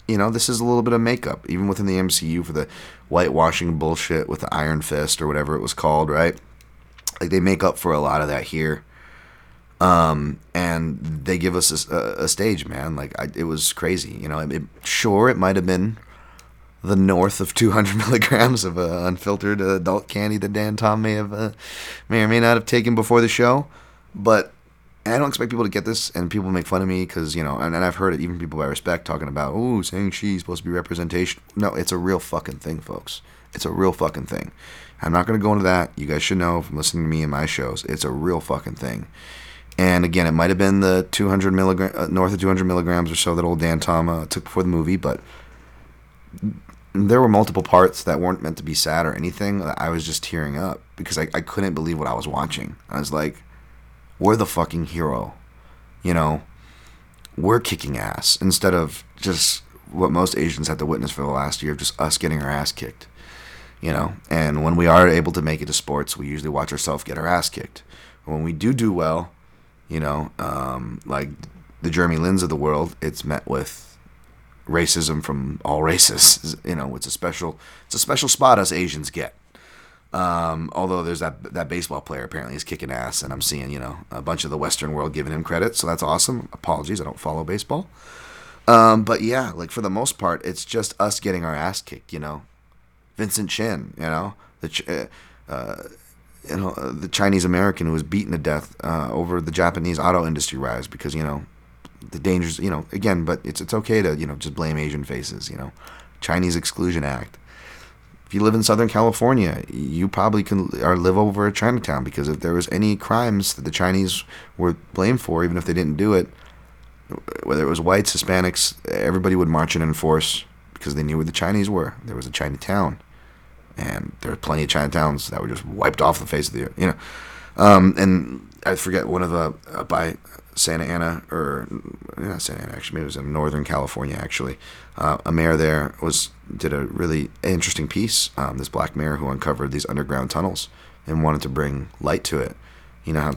you know, this is a little bit of makeup, even within the MCU for the whitewashing bullshit with the Iron Fist or whatever it was called, right? Like they make up for a lot of that here um, and they give us a, a stage, man. Like I, it was crazy, you know. It, sure, it might have been the north of 200 milligrams of uh, unfiltered adult candy that Dan Tom may have uh, may or may not have taken before the show, but I don't expect people to get this, and people make fun of me because you know, and, and I've heard it even people I respect talking about, oh, saying she's supposed to be representation. No, it's a real fucking thing, folks. It's a real fucking thing. I'm not gonna go into that. You guys should know from listening to me and my shows. It's a real fucking thing. And again, it might have been the 200 milligram, uh, north of 200 milligrams or so that old Dan Tom uh, took before the movie, but there were multiple parts that weren't meant to be sad or anything. I was just tearing up because I, I couldn't believe what I was watching. I was like, we're the fucking hero. You know, we're kicking ass instead of just what most Asians had to witness for the last year, of just us getting our ass kicked. You know, and when we are able to make it to sports, we usually watch ourselves get our ass kicked. When we do do well, you know, um, like the Jeremy Lins of the world, it's met with racism from all races. You know, it's a special, it's a special spot us Asians get. Um, although there's that that baseball player apparently is kicking ass, and I'm seeing you know a bunch of the Western world giving him credit, so that's awesome. Apologies, I don't follow baseball. Um, but yeah, like for the most part, it's just us getting our ass kicked. You know, Vincent Chin, you know, the uh, uh, you know uh, the Chinese American who was beaten to death uh, over the Japanese auto industry rise because you know the dangers. You know, again, but it's it's okay to you know just blame Asian faces. You know, Chinese Exclusion Act. If you live in Southern California, you probably can or live over at Chinatown because if there was any crimes that the Chinese were blamed for, even if they didn't do it, whether it was whites, Hispanics, everybody would march in and force because they knew where the Chinese were. There was a Chinatown, and there were plenty of Chinatowns that were just wiped off the face of the earth. You know, um, and I forget one of the uh, by Santa Ana or not Santa Ana actually, it was in Northern California actually. Uh, a mayor there was did a really interesting piece. Um, this black mayor who uncovered these underground tunnels and wanted to bring light to it. You know,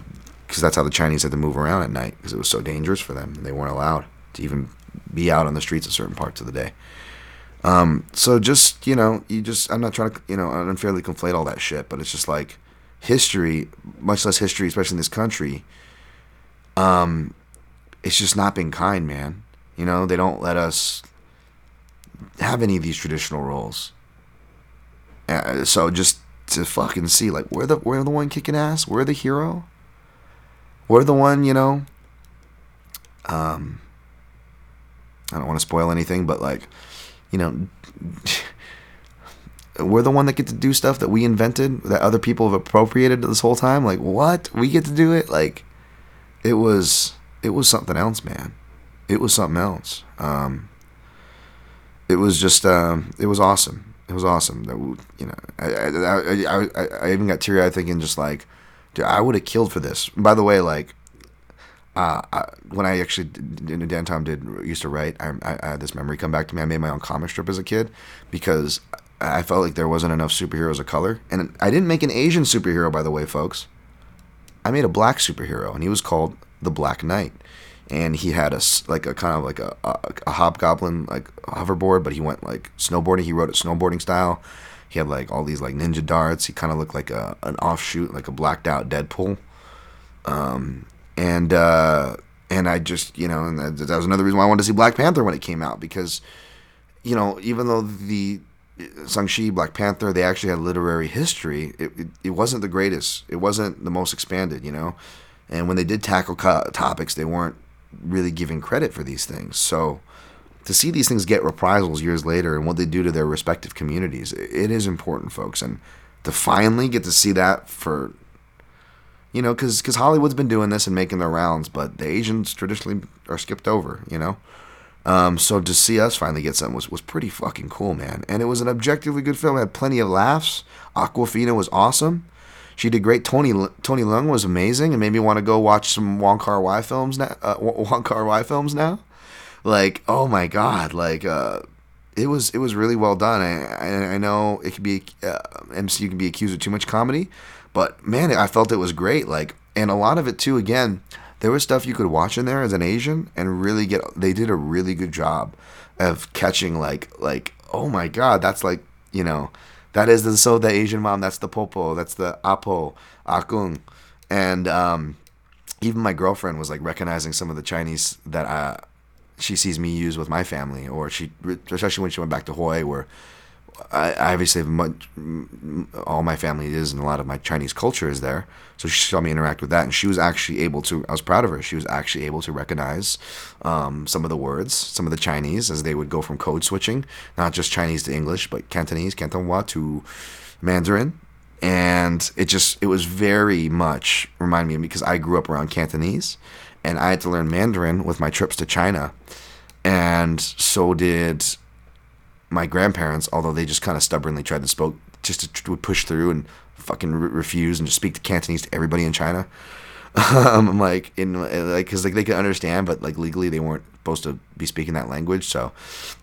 because that's how the Chinese had to move around at night because it was so dangerous for them. They weren't allowed to even be out on the streets at certain parts of the day. Um, so just you know, you just I'm not trying to you know unfairly conflate all that shit, but it's just like history, much less history, especially in this country. Um, it's just not been kind, man. You know, they don't let us have any of these traditional roles. Uh, so just to fucking see, like, we're the we're the one kicking ass. We're the hero. We're the one, you know. Um, I don't want to spoil anything, but like, you know, we're the one that get to do stuff that we invented that other people have appropriated this whole time. Like, what? We get to do it? Like, it was it was something else, man. It was something else. Um, it was just um, it was awesome. It was awesome. That you know, I I, I, I, even got teary eyed thinking just like, dude, I would have killed for this. By the way, like, uh, I, when I actually Dan Tom did used to write, I, I had this memory come back to me. I made my own comic strip as a kid because I felt like there wasn't enough superheroes of color, and I didn't make an Asian superhero, by the way, folks. I made a black superhero, and he was called the Black Knight and he had a like a kind of like a, a, a hobgoblin like hoverboard, but he went like snowboarding. He rode it snowboarding style. He had like all these like ninja darts. He kind of looked like a an offshoot, like a blacked out Deadpool. Um, and uh, and I just you know, and that, that was another reason why I wanted to see Black Panther when it came out because, you know, even though the Shang-Chi, Black Panther, they actually had literary history. It, it, it wasn't the greatest. It wasn't the most expanded, you know. And when they did tackle co- topics, they weren't really giving credit for these things. So to see these things get reprisals years later and what they do to their respective communities, it is important, folks. And to finally get to see that for, you know, because Hollywood's been doing this and making their rounds, but the Asians traditionally are skipped over, you know. Um, so to see us finally get something was, was pretty fucking cool, man. And it was an objectively good film. It had plenty of laughs. Awkwafina was awesome. She did great. Tony Tony Leung was amazing and made me want to go watch some Wong Kar Wai films now. Uh, Wong Kar Wai films now. Like oh my god, like uh, it was it was really well done. I I, I know it could be uh, MCU can be accused of too much comedy, but man, I felt it was great. Like and a lot of it too. Again, there was stuff you could watch in there as an Asian and really get. They did a really good job of catching like like oh my god, that's like you know that is the so the Asian mom. That's the popo. That's the apo, akung, and um, even my girlfriend was like recognizing some of the Chinese that uh, she sees me use with my family, or she especially when she went back to Hawaii, where I, obviously have much, all my family is, and a lot of my Chinese culture is there. So she saw me interact with that, and she was actually able to. I was proud of her. She was actually able to recognize um, some of the words, some of the Chinese, as they would go from code switching, not just Chinese to English, but Cantonese, Cantonese to Mandarin, and it just it was very much remind me because I grew up around Cantonese, and I had to learn Mandarin with my trips to China, and so did my grandparents, although they just kind of stubbornly tried to spoke just to, push through and fucking re- refuse and just speak to Cantonese to everybody in China. um, I'm like in like because like they could understand, but like legally they weren't supposed to be speaking that language. So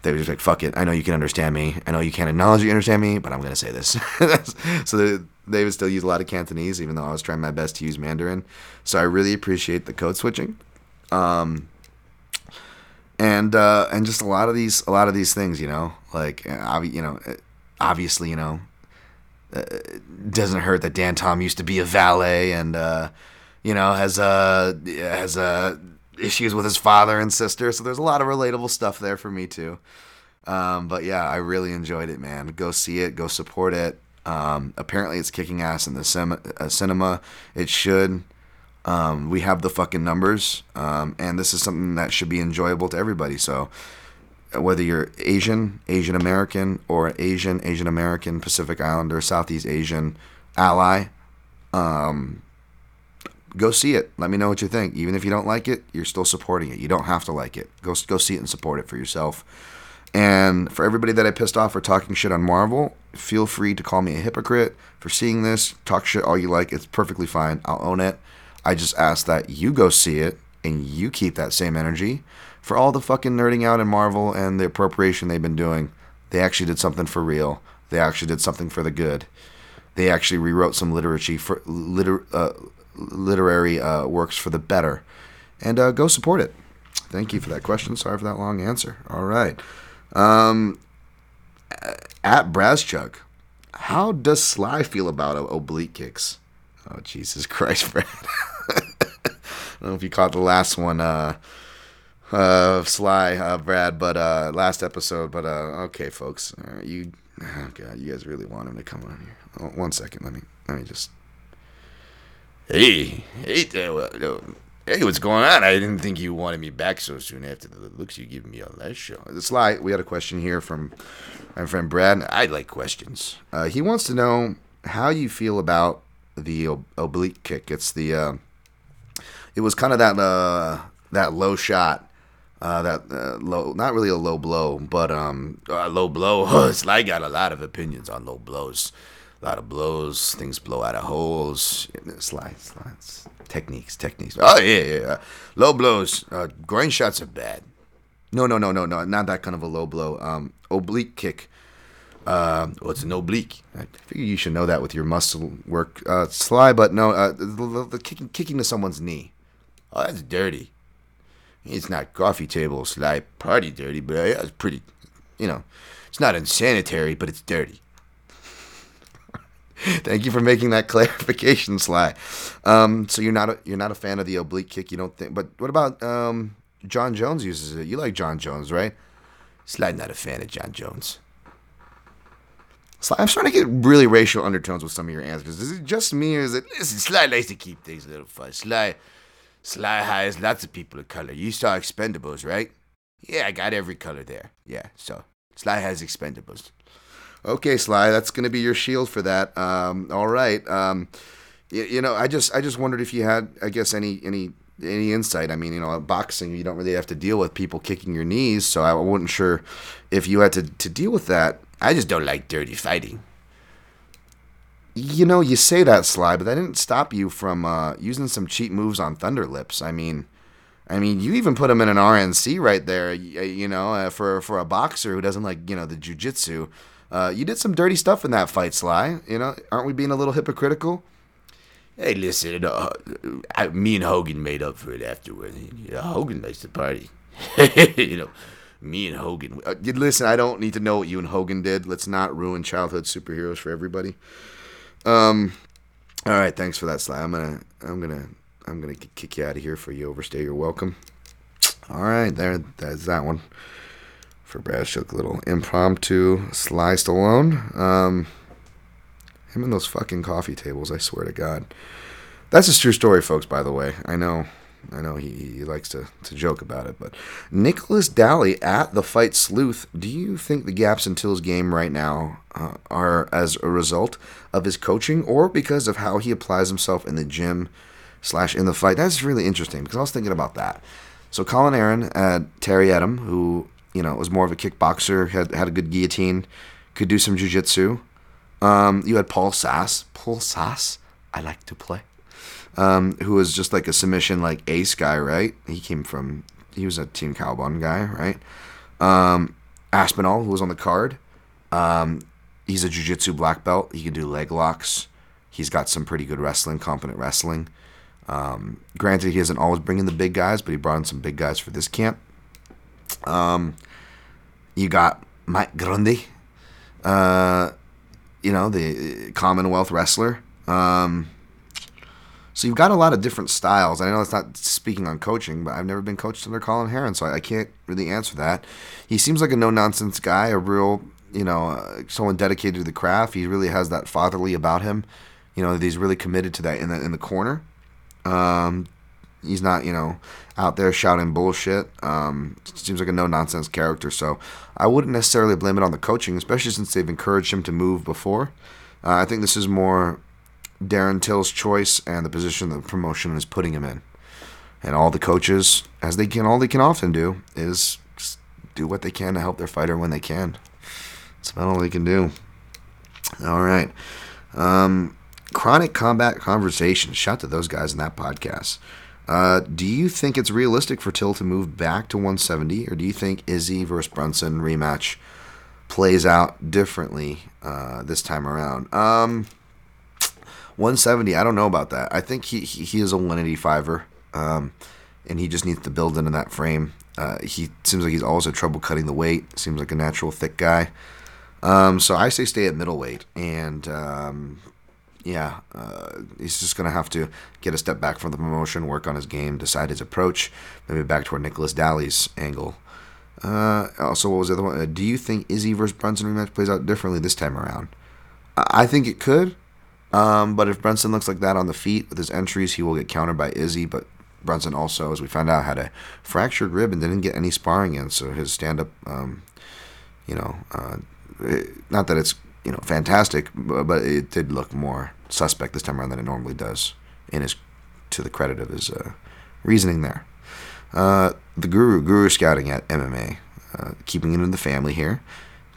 they were just like, "Fuck it, I know you can understand me. I know you can't acknowledge you understand me, but I'm gonna say this." so they, they would still use a lot of Cantonese, even though I was trying my best to use Mandarin. So I really appreciate the code switching. Um, and uh, and just a lot of these a lot of these things, you know, like uh, you know, uh, obviously, you know, uh, doesn't hurt that Dan Tom used to be a valet and uh, you know has uh has uh issues with his father and sister, so there's a lot of relatable stuff there for me too. Um, but yeah, I really enjoyed it, man. Go see it, go support it. Um, apparently, it's kicking ass in the uh, cinema. It should. Um, we have the fucking numbers, um, and this is something that should be enjoyable to everybody. So, uh, whether you're Asian, Asian American, or Asian, Asian American, Pacific Islander, Southeast Asian ally, um, go see it. Let me know what you think. Even if you don't like it, you're still supporting it. You don't have to like it. Go go see it and support it for yourself. And for everybody that I pissed off for talking shit on Marvel, feel free to call me a hypocrite for seeing this. Talk shit all you like. It's perfectly fine. I'll own it. I just ask that you go see it and you keep that same energy for all the fucking nerding out in Marvel and the appropriation they've been doing. They actually did something for real. They actually did something for the good. They actually rewrote some literature for liter, uh, literary uh, works for the better. And uh, go support it. Thank you for that question. Sorry for that long answer. All right. Um, at Braschuk, how does Sly feel about oblique kicks? Oh Jesus Christ, Brad! I don't know if you caught the last one, uh, uh, Sly, uh, Brad, but uh, last episode. But uh, okay, folks, uh, you, oh God, you guys really want him to come on here. Oh, one second, let me, let me just. Hey, hey, uh, hey, what's going on? I didn't think you wanted me back so soon after the looks you gave me on last show. Sly, we had a question here from my friend Brad. I like questions. Uh, he wants to know how you feel about the ob- oblique kick. It's the, uh, it was kind of that uh, that low shot. Uh, that uh, low, not really a low blow, but um, low blow. I got a lot of opinions on low blows. A lot of blows, things blow out of holes. Sly, sly, techniques, techniques. Oh yeah, yeah. yeah. Low blows, uh, groin shots are bad. No, no, no, no, no, not that kind of a low blow. Um, oblique kick. Uh, well, it's an oblique. I figure you should know that with your muscle work. Uh, Sly, but no, uh, the, the, the kicking, kicking to someone's knee. Oh, that's dirty. It's not coffee table Sly party dirty, but yeah, it's pretty. You know, it's not unsanitary, but it's dirty. Thank you for making that clarification, Sly. Um, so you're not a, you're not a fan of the oblique kick. You don't think, but what about um, John Jones uses it? You like John Jones, right? Sly not a fan of John Jones. I'm starting to get really racial undertones with some of your answers. Is it just me, or is it? Listen, Sly likes to keep things a little fun. Sly, Sly hires lots of people of color. You saw Expendables, right? Yeah, I got every color there. Yeah, so Sly has Expendables. Okay, Sly, that's to be your shield for that. Um, all right. Um, you, you know, I just I just wondered if you had, I guess, any any any insight. I mean, you know, boxing, you don't really have to deal with people kicking your knees, so I wasn't sure if you had to, to deal with that. I just don't like dirty fighting. You know, you say that, Sly, but that didn't stop you from uh, using some cheap moves on Thunder Lips. I mean, I mean, you even put him in an RNC right there. You know, uh, for for a boxer who doesn't like you know the jujitsu. Uh, you did some dirty stuff in that fight, Sly. You know, aren't we being a little hypocritical? Hey, listen, uh, I, me and Hogan made up for it afterward. You know, Hogan likes to party. you know, me and Hogan. Uh, listen, I don't need to know what you and Hogan did. Let's not ruin childhood superheroes for everybody. Um, all right, thanks for that, Sly. I'm gonna, I'm gonna, I'm gonna kick you out of here for you overstay. You're welcome. All right, there, that's that one for Brad Shook. Little impromptu Sly Stallone. Um, him and those fucking coffee tables. I swear to God. That's his true story, folks. By the way, I know, I know he, he likes to, to joke about it, but Nicholas Daly at the Fight Sleuth. Do you think the gaps in Till's game right now uh, are as a result of his coaching, or because of how he applies himself in the gym slash in the fight? That's really interesting because I was thinking about that. So Colin Heron at Terry Edom, who you know was more of a kickboxer, had had a good guillotine, could do some jujitsu. Um, you had Paul Sass. Paul Sass, I like to play um, who was just like a submission like ace guy, right? He came from he was a Team Kaobon guy, right? Um, Aspinall, who was on the card, um, he's a jiu-jitsu black belt. He can do leg locks. He's got some pretty good wrestling, competent wrestling. Um, granted, he doesn't always bring in the big guys, but he brought in some big guys for this camp. Um, you got Mike Grundy, uh, you know the Commonwealth wrestler. Um, so you've got a lot of different styles. I know it's not speaking on coaching, but I've never been coached under Colin Heron, so I, I can't really answer that. He seems like a no nonsense guy, a real, you know, uh, someone dedicated to the craft. He really has that fatherly about him. You know, that he's really committed to that in the in the corner. Um, he's not, you know, out there shouting bullshit. Um, seems like a no nonsense character. So I wouldn't necessarily blame it on the coaching, especially since they've encouraged him to move before. Uh, I think this is more Darren Till's choice and the position the promotion is putting him in. And all the coaches, as they can, all they can often do is do what they can to help their fighter when they can. That's about all they can do. All right. Um, Chronic Combat Conversation. Shout to those guys in that podcast. Uh, do you think it's realistic for Till to move back to 170, or do you think Izzy versus Brunson rematch plays out differently uh, this time around? Um, 170. I don't know about that. I think he he, he is a 185er, um, and he just needs to build into that frame. Uh, he seems like he's always had trouble cutting the weight. Seems like a natural thick guy. Um, so I say stay at middleweight, and um, yeah, uh, he's just gonna have to get a step back from the promotion, work on his game, decide his approach, maybe back toward Nicholas Daly's angle. Uh, also, what was the other one? Uh, do you think Izzy versus Brunson rematch plays out differently this time around? I, I think it could. Um, but if Brunson looks like that on the feet with his entries, he will get countered by Izzy. But Brunson also, as we found out, had a fractured rib and didn't get any sparring in, so his stand-up, um, you know, uh, not that it's you know fantastic, but, it did look more suspect this time around than it normally does. In his, to the credit of his uh, reasoning there. Uh, the Guru, Guru Scouting at MMA, uh, keeping it in the family here.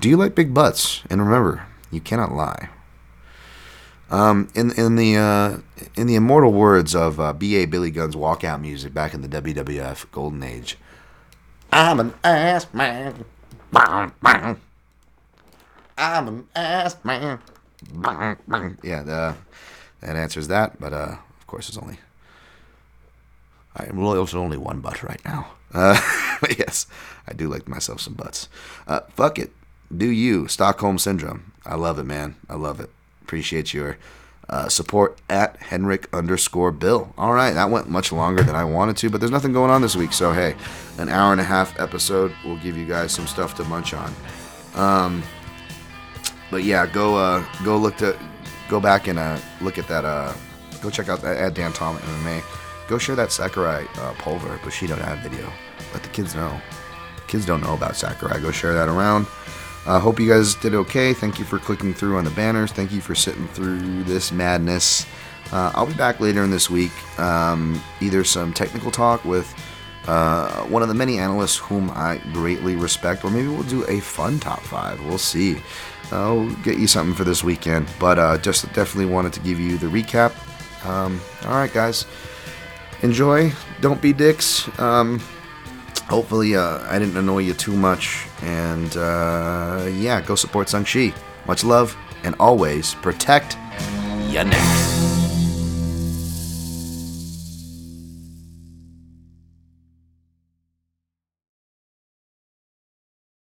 Do you like big butts? And remember, you cannot lie. Um, in in the uh, in the immortal words of uh, B.A. Billy Gunn's walkout music back in the WWF golden age, I'm an ass man. I'm an ass man. Yeah, the, that answers that. But uh, of course, it's only I am really also only one butt right now. Uh, but yes, I do like myself some butts. Uh, fuck it, do you Stockholm syndrome? I love it, man. I love it. Appreciate your uh, support at Henrik underscore Bill. All right, that went much longer than I wanted to, but there's nothing going on this week, so hey, an hour and a half episode will give you guys some stuff to munch on. Um, but yeah, go uh, go look to go back and uh, look at that. Uh, go check out that at Dan Tom MMA. Go share that Sakurai uh, Pulver Bushido ad video. Let the kids know. Kids don't know about Sakurai. Go share that around. I uh, hope you guys did okay. Thank you for clicking through on the banners. Thank you for sitting through this madness. Uh, I'll be back later in this week. Um, either some technical talk with uh, one of the many analysts whom I greatly respect, or maybe we'll do a fun top five. We'll see. I'll get you something for this weekend, but uh, just definitely wanted to give you the recap. Um, all right, guys, enjoy. Don't be dicks. Um, hopefully, uh, I didn't annoy you too much, and uh, yeah, go support Shang-Chi. Much love, and always protect your neck.